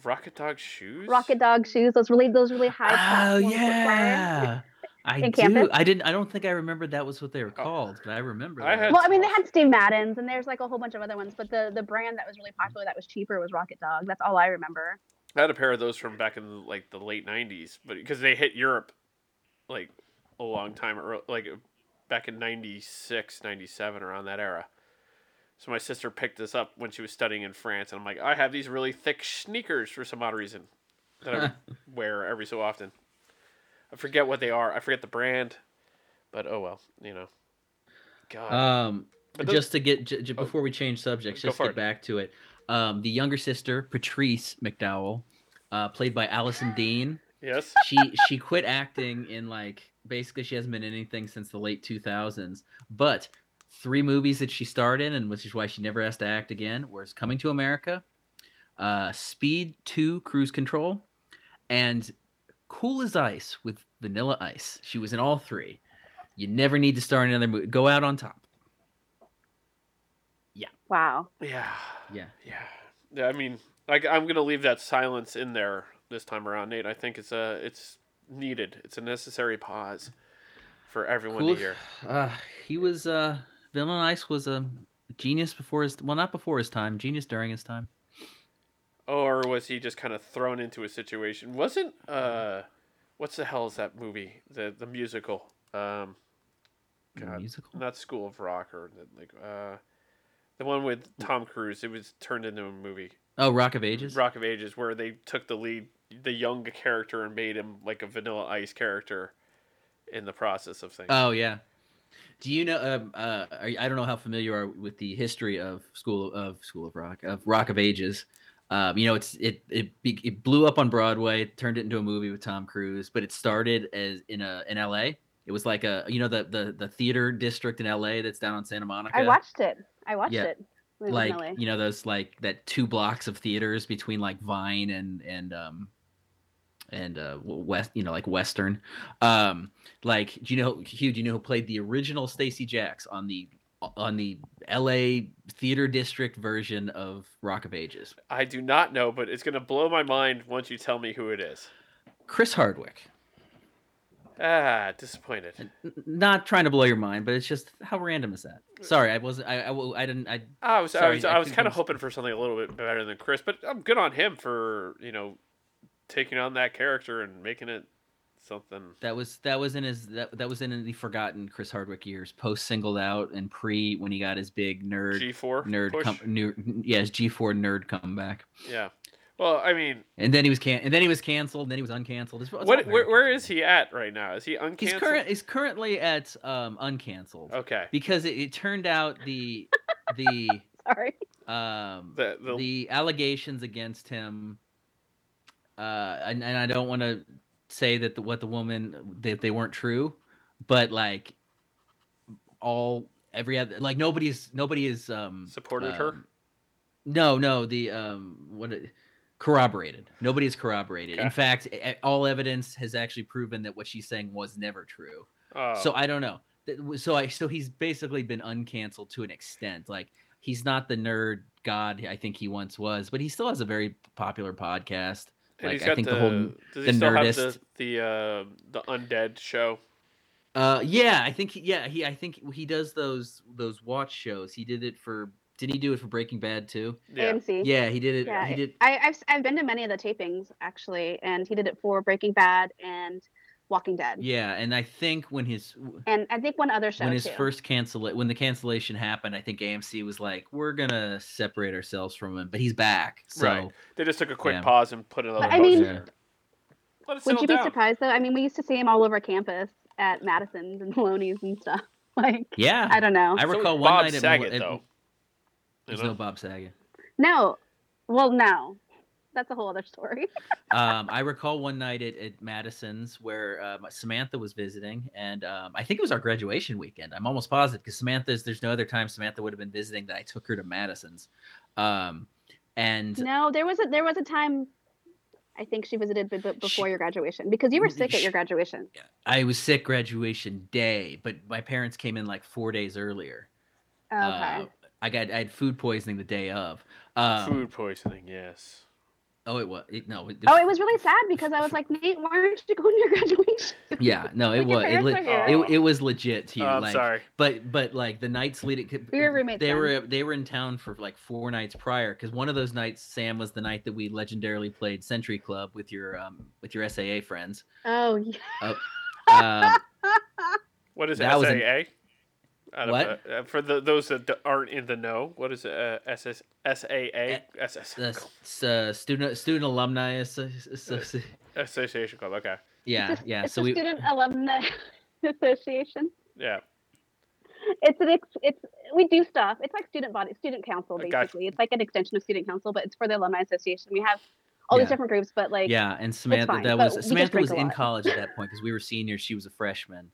rocket dog shoes. Rocket dog shoes. Those really those really high Oh platforms with flowers. yeah. I do. campus? I didn't. I don't think I remembered that was what they were oh. called, but I remember. Oh. I had- Well, I mean, they had Steve Madden's, and there's like a whole bunch of other ones, but the the brand that was really popular that was cheaper was Rocket Dog. That's all I remember. I had a pair of those from back in the, like the late '90s, but because they hit Europe like a long time, early, like back in '96, '97, around that era. So my sister picked this up when she was studying in France, and I'm like, I have these really thick sneakers for some odd reason that I wear every so often. I forget what they are. I forget the brand, but oh well, you know. God, Um, those- just to get j- j- Oh. before we change subjects, just get back to it. Um, the younger sister, Patrice McDowell, uh, played by Allison Dean. yes, She she quit acting in like basically she hasn't been in anything since the late 2000s. But three movies that she starred in, and which is why she never has to act again, was Coming to America, uh, Speed 2 Cruise Control, and Cool as Ice with Vanilla Ice. She was in all three. You never need to star in another movie. Go out on top. Yeah. Wow. yeah, Yeah. yeah, yeah. I mean, I, I'm gonna leave that silence in there this time around, Nate. I think it's a it's needed. It's a necessary pause for everyone Cool. to hear. Uh, he was uh, Villain Ice was a genius before his well, not before his time, genius during his time. Or was he just kind of thrown into a situation? Wasn't uh, what's the hell is that movie? The the musical. Um, God. Musical. not School of Rock or like uh, the one with Tom Cruise. It was turned into a movie. Oh, Rock of Ages. Rock of Ages, where they took the lead, the young character, and made him like a Vanilla Ice character in the process of things. Oh yeah. Do you know? Um, uh, are, you- I don't know how familiar you are with the history of School of School of Rock of Rock of Ages. Um, you know, it's it it it blew up on Broadway, turned it into a movie with Tom Cruise, but it started as in a in L.A. It was like a you know the the the theater district in L.A. that's down on Santa Monica. I watched it. I watched Yeah. it. when it was in like you know those like that two blocks of theaters between like Vine and and um and uh west you know like Western. Um, like do you know Hugh? Do you know who played the original Stacee Jaxx on the on the L.A. theater district version of Rock of Ages? I do not know, but it's gonna blow my mind once you tell me who it is. Chris Hardwick. Ah, disappointed. Not trying to blow your mind, but it's just how random is that? Sorry, I wasn't. I I, I didn't. I I was I was I was kind of hoping for something a little bit better than Chris, but I'm good on him for you know taking on that character and making it something. that was that was in his that, that was in the forgotten Chris Hardwick years, post singled out and pre when he got his big nerd G four nerd push. com- nerd, yeah his G four nerd comeback, Yeah. Well, I mean, and then he was can and then he was canceled, and then he was uncanceled. It's, it's what where, where is he at right now? Is he uncanceled? He's current. He's currently at um uncanceled Okay. because it, it turned out the the Sorry. um The the, the allegations against him uh and, and i don't want to say that the, what the woman that they weren't true but like all every other like nobody's nobody is um Supported her? um, no no the um what it, corroborated nobody is corroborated in fact all evidence has actually proven that what she's saying was never true oh, so I don't know. So I so he's basically been uncanceled to an extent. Like he's not the nerd god I think he once was, but he still has a very popular podcast. And like, he's I got think the, the whole- does the he still have the Nerdist- the uh, the undead show? Uh, yeah, I think he, yeah he I think he does those those watch shows. He did it for did he do it for Breaking Bad too? Yeah. AMC. Yeah, he did it. Yeah, he did. I, I've I've been to many of the tapings actually, and he did it for Breaking Bad and Walking Dead, Yeah, and I think when his and I think one other show when his too. first cancel when the cancellation happened, I think AMC was like, we're gonna separate ourselves from him, but he's back. So Right. They just took a quick Yeah. pause and put another But I mean- there. Would settle you be surprised though? I mean, we used to see him all over campus at Madison's and Meloni's and stuff. Like, yeah, I don't know. I recall was one Bob night at Saget, at- though. You There's no Bob Saget. No, well, no, that's a whole other story. um, I recall one night at, at Madison's where um, Samantha was visiting, and um, I think it was our graduation weekend. I'm almost positive because Samantha's. There's no other time Samantha would have been visiting that I took her to Madison's. Um, and no, there was a there was a time. I think she visited b- b- before She- your graduation because you were sick at your graduation. I was sick graduation day, but my parents came in like four days earlier. Oh, okay. Uh, I got I had food poisoning the day of. Um, Food poisoning, yes. Oh, it was it, no. It, oh, it was really sad because I was like, Nate, why aren't you going to your graduation? Yeah, no, it was it, le- were it, it was legit too. Oh, I'm like, sorry. but but like the nights leading, We were roommates They then. were they were in town for like four nights prior because one of those nights, Sam, was the night that we legendarily played Century Club with your um with your SAA friends. Oh, yeah. Uh, What is That was an- SAA? Out What? uh, uh, for the those that aren't in the know, what is uh, SS, SAA? SS, the s- uh, student student alumni Asso- Associ- Association Club. Okay. yeah It's yeah. It's So the we Student Alumni Association. Yeah. It's an ex- it's we do stuff. It's like student body, student council basically. gotcha. It's like an extension of student council, but it's for the alumni association. We have all Yeah. these different groups, but like yeah, and Samantha fine, that was we Samantha was in college at that point because we were seniors. She was a freshman.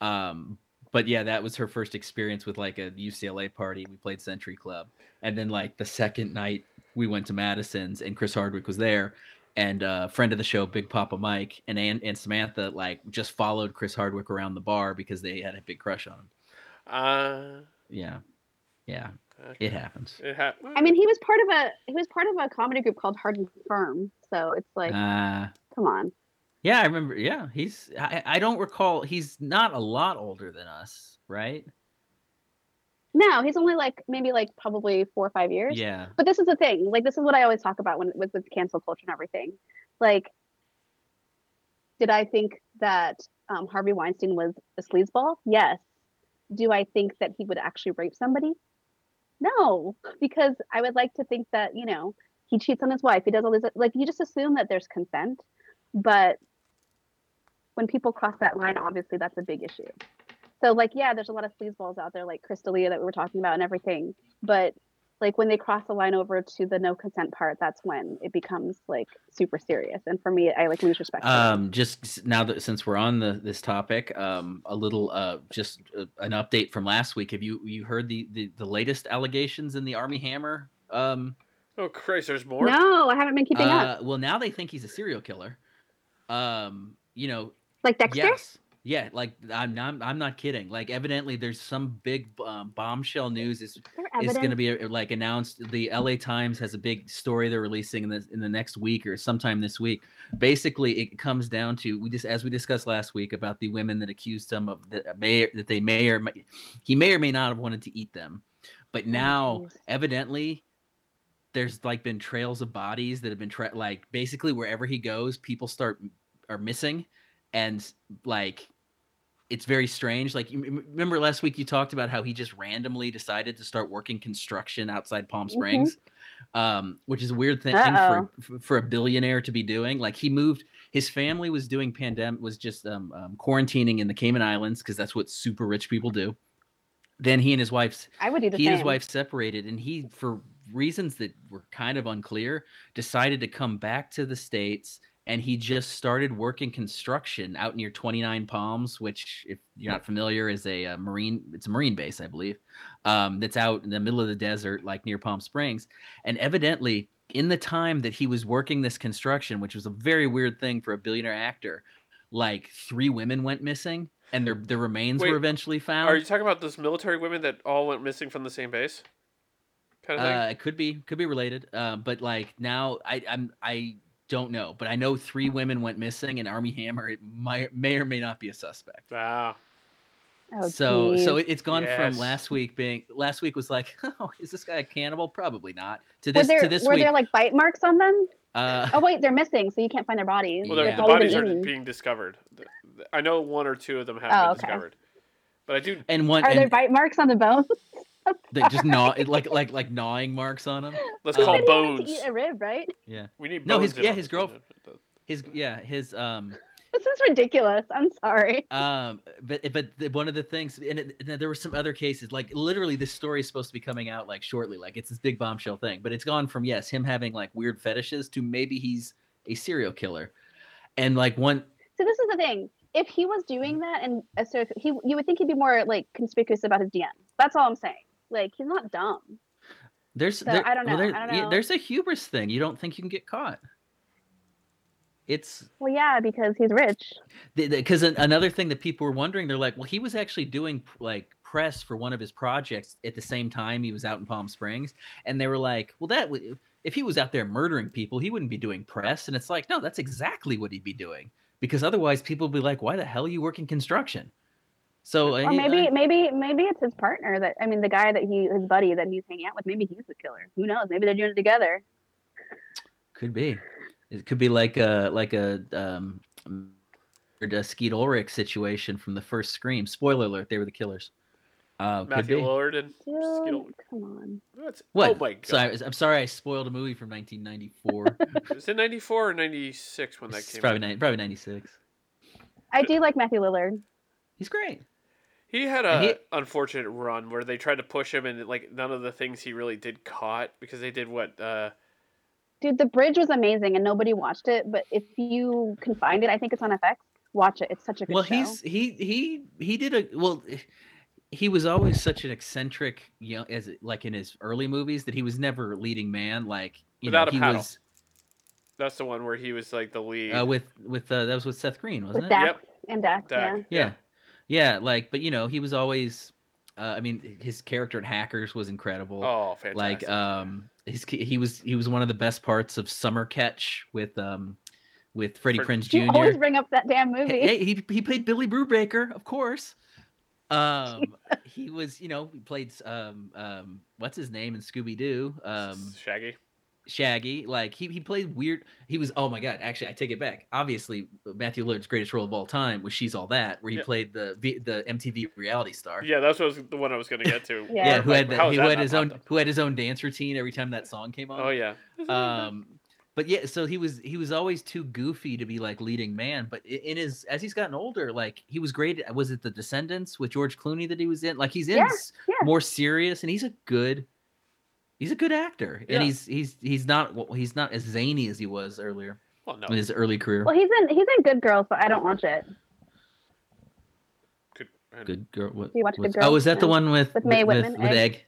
Um, but yeah, that was her first experience with like a UCLA party. We played Century Club, and then like the second night we went to Madison's, and Chris Hardwick was there, and uh, friend of the show, Big Papa Mike, and and, and Samantha like just followed Chris Hardwick around the bar because they had a big crush on him. Uh, Yeah, yeah, okay. it happens. It ha- I mean, he was part of a he was part of a comedy group called Hard and Firm. So it's like, Uh, come on. Yeah, I remember. Yeah, he's. I, I don't recall. He's not a lot older than us, right? No, he's only like maybe like probably four or five years. Yeah. But this is the thing. Like this is what I always talk about when with, with cancel culture and everything. Like, did I think that um, Harvey Weinstein was a sleazeball? Yes. Do I think that he would actually rape somebody? No, because I would like to think that you know he cheats on his wife. He does all this. Like you just assume that there's consent, but when people cross that line, obviously that's a big issue. So like, yeah, there's a lot of sleazeballs out there, like Chris D'Elia that we were talking about and everything. But like when they cross the line over to the no consent part, that's when it becomes like super serious. And for me, I like lose respect. Um, just now that since we're on the this topic, um, a little uh, just uh, an update from last week. Have you you heard the the, the latest allegations in the Armie Hammer? Um, Oh Christ, there's more. no, I haven't been keeping up. uh, well, now they think he's a serial killer. Um, you know, Like Dexter. Yes. Yeah, like I'm not, I'm not kidding. Like evidently there's some big um, bombshell news is Is going to be uh, like announced. The LA Times has a big story they're releasing in the in the next week or sometime this week. Basically, it comes down to we just as we discussed last week about the women that accused him of that may that they may or may, he may or may not have wanted to eat them, but now jeez. evidently there's like been trails of bodies that have been tra- like basically wherever he goes, people start are missing, and like it's very strange. Like you remember last week you talked about how he just randomly decided to start working construction outside Palm Mhm. Springs, um, which is a weird thing for for a billionaire to be doing. Like he moved, his family was doing pandemic was just um, um, quarantining in the Cayman Islands because that's what super rich people do. Then he and his wife's I would do the he same. and his wife separated and he for reasons that were kind of unclear decided to come back to the states and he just started working construction out near 29 palms which if you're not familiar is a, uh marine it's a marine base i believe um, that's out in the middle of the desert like near palm springs and evidently in the time that he was working this construction which was a very weird thing for a billionaire actor like three women went missing and their their remains Wait, were eventually found Are you talking about those military women that all went missing from the same base? Kind of. Uh, it could be could be related. Uh, but like now, I I'm I don't know, but I know three women went missing, and Armie Hammer it might may or may not be a suspect. wow. Oh, so so geez. it, it's gone Yes. from last week being last week was like, oh, is this guy a cannibal? Probably not. To were this there to this were week, there like bite marks on them? uh, Oh wait, they're missing, so you can't find their bodies. Well, Yeah. the, They've the already bodies are eaten. being discovered. The- the- I know one or two of them have Oh, been okay. discovered, but I do. and one Are there bite marks on the bones? they just gnaw it like like like gnawing marks on him. Let's call Said he wanted bones. eat a rib, right? Yeah, We need No, his- yeah, his this girl- his yeah his um This is ridiculous. I'm sorry. um but but one of the things and, it, and there were some other cases like literally this story is supposed to be coming out like shortly like it's this big bombshell thing but it's gone from yes him having like weird fetishes to maybe he's a serial killer and like one So this is the thing. If he was doing that, and uh, so if he, you would think he'd be more like conspicuous about his DMs. That's all I'm saying. Like he's not dumb. there's So, there- I don't well, know, there- I don't know. there's a hubris thing you don't think you can get caught it's Well, yeah, because he's rich. because another thing that people were wondering they're like well he was actually doing like press for one of his projects at the same time he was out in palm springs and they were like well that would if he was out there murdering people he wouldn't be doing press and it's like no that's exactly what he'd be doing because otherwise people would be like why the hell are you working construction so uh, Or he- maybe, uh, maybe, maybe it's his partner that I mean, the guy that he, his buddy that he's hanging out with. Maybe he's the killer. Who knows? Maybe they're doing it together. could be it could be like a like a um a Skeet Ulrich situation from the first Scream. Spoiler alert: they were the killers. Uh, Matthew be. Lillard and Dude, Skittle. come on. What? What? Oh my god! So I, I'm sorry, I spoiled a movie from 1994. Is it ninety four or ninety six when that It's came probably out? ni- probably 96. I do like Matthew Lillard. He's great. He had a he- unfortunate run where they tried to push him and like none of the things he really did caught because they did what uh Dude, The Bridge was amazing and nobody watched it. But if you can find it, I think it's on FX. Watch it. It's such a good Well, show. he's he he he did a well. He was always such an eccentric, you know, as like in his early movies, that he was never leading man. Like you Without know, a he paddle. was that's the one where he was like the lead. uh, with with uh, that was with Seth Green, wasn't with it? Dak Yep. and Dak. Dak. Yeah. Yeah, yeah. Like, but you know, he was always. Uh, I mean, his character in Hackers was incredible. oh, fantastic! like um his he was he was one of the best parts of Summer Catch with um with Freddie Fred- Prinze You always bring up that damn movie. Hey, he he played Billy Brubaker, of course. Um, he was you know he played um um what's his name in Scooby Doo um Shaggy. Shaggy like he he played weird he was oh my god actually I take it back obviously Matthew Lillard's greatest role of all time was She's All That where he Yeah. played the the MTV reality star Yeah, that's what was the one I was going to get to. Yeah. yeah who had the, how is who had his own up? who had his own dance routine every time that song came on Oh yeah. um but yeah so he was he was always too goofy to be like leading man but in his as he's gotten older like he was great was it the descendants with george clooney that he was in like he's in Yeah, s- yeah. more serious and he's a good He's a good actor, Yeah. and he's he's he's not well, he's not as zany as he was earlier Well, no. in his early career. Well, he's in he's in Good Girls, but I don't watch it. Good. Good girl. What, Do you watch Good what's- Oh, Girls? is that the one with With Mae with, Whitman, with Egg?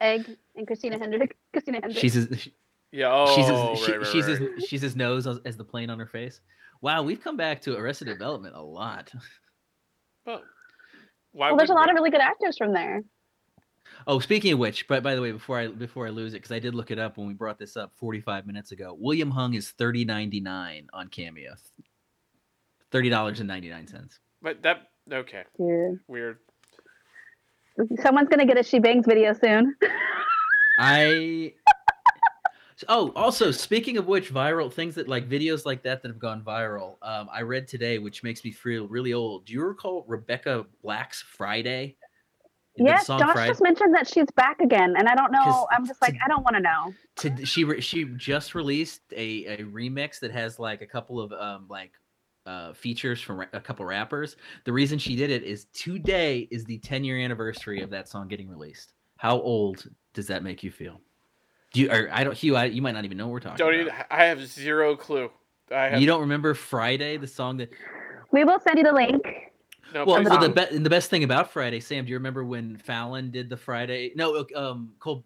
Egg and Christina Hendricks. Christina Hendricks. She's his, Yeah. Oh, she's his, right, she- right, she's right. his she's his nose as, as the plane on her face. Wow, we've come back to Arrested Development a lot. Well, why well, there's a lot we? of really good actors from there. Oh, speaking of which, but by the way, before I before I lose it, because I did look it up when we brought this up 45 minutes ago. William Hung is 30.99 on Cameo. Thirty dollars and ninety nine cents. But that okay, Dude. weird. Someone's gonna get a She Bangs video soon. I. Oh, also speaking of which, viral things that like videos like that that have gone viral. Um, I read today, which makes me feel really old. Do you recall Rebecca Black's Friday? The yes, song Josh Friday- just mentioned that she's back again, and I don't know. I'm just like, to- I don't want to know. to she re- she just released a, a remix that has like a couple of um like uh features from ra- a couple rappers the reason she did it is today is the 10 year anniversary of that song getting released how old does that make you feel do you or i don't hugh I, you might not even know what we're talking Don't about even. I have zero clue. I have you don't remember friday the song that We will send you the link. No. well, the, be- the best thing about friday sam do you remember when fallon did the friday no um Col-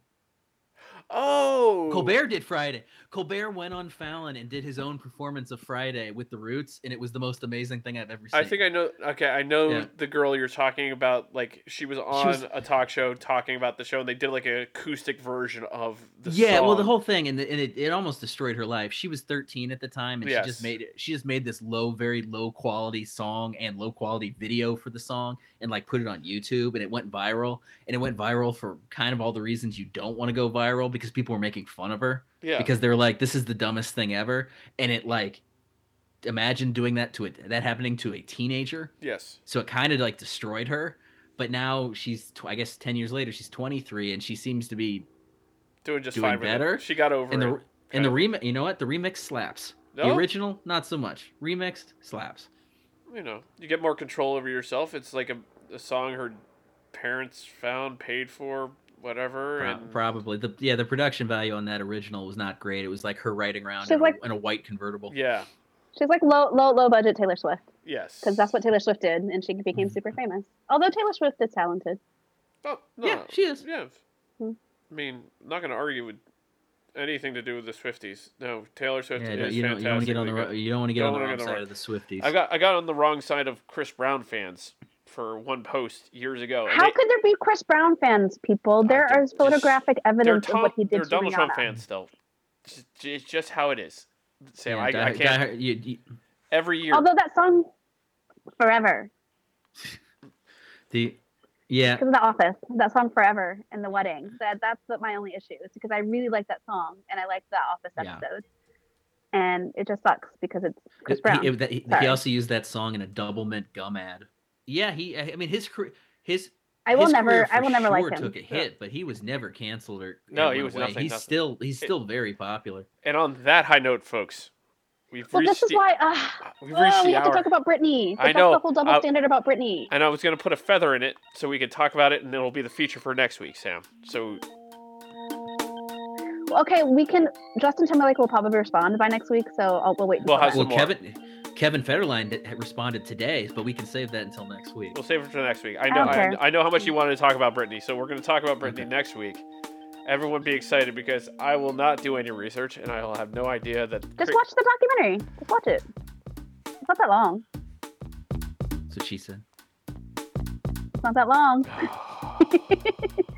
oh, Colbert did Friday. Colbert went on Fallon and did his own performance of Friday with the Roots, and it was the most amazing thing I've ever seen. I think I know. Okay, I know Yeah. the girl you're talking about. Like she was on was- a talk show talking about the show, and they did like an acoustic version of the song. yeah, well, the whole thing, and, the, and it, it almost destroyed her life. She was 13 at the time, and she just made it. She just made this low, very low quality song and low quality video for the song, and like put it on YouTube, and it went viral. And it went viral for kind of all the reasons you don't want to go viral because people were making fun of her. yeah. because they're like, "This is the dumbest thing ever," and it like, imagine doing that to it, that happening to a teenager. yes. So it kind of like destroyed her. But now she's, tw- I guess, ten years later, she's 23, and she seems to be Doing just doing fine better, She got over in it. the in the remix. You know what? The remix slaps. The original, not so much. Remixed slaps. you know, you get more control over yourself. It's like a, a song her parents found, paid for, whatever, Pro- and probably the yeah the production value on that original was not great. It was like her riding around She's in, like- a, in a white convertible. yeah, She's like low, low, low budget Taylor Swift yes, because that's what Taylor Swift did, and she became super famous. Although Taylor Swift is talented. Oh no, Yeah, she is. Yeah, Hmm. I mean, I'm not going to argue with anything to do with the Swifties. No, Taylor Swift Yeah, is you don't, you don't want to get on the ro- you don't want to get Don't on the wanna wrong get the side wrong- of the Swifties. I got I got on the wrong side of Chris Brown fans for one post years ago. How they- could there be Chris Brown fans, people? There they're is photographic they're evidence of what he did they're to Donald Trump fans still. It's just, how it is. Sam, Yeah, I, die- I can't. die- you- you- every year, Although that song, Forever, the yeah because of The Office, that song Forever in the wedding. That that's what my only issue is because I really like that song and I like the Office Yeah. episode, and it just sucks because it's Chris He- Brown. He, that- he- he also used that song in a double mint gum ad. Yeah, he. I mean, his career, his. I will his never, career I will never like sure him. Took a hit, but he was never canceled or. No, he was away. nothing, He's nothing. still, he's It- still very popular. and on that high note, folks, we've Well, reached this is the, why uh, we've reached oh, we the have to talk about Britney. I know. That's the whole double I- standard about Britney. and I was going to put a feather in it so we could talk about it, and it'll be the feature for next week, Sam. So Okay, we can. Justin Timberlake will probably respond by next week, so I'll, we'll wait. We'll have then. some Well, more. Kevin, Kevin Federline responded today, but we can save that until next week. we'll save it for next week. I I know. don't I. I know how much you wanted to talk about Britney, so we're going to talk about Britney Okay. next week. Everyone be excited because I will not do any research, and I will have no idea that. Just watch the documentary. Just watch it. It's not that long. That's what she said. It's not that long.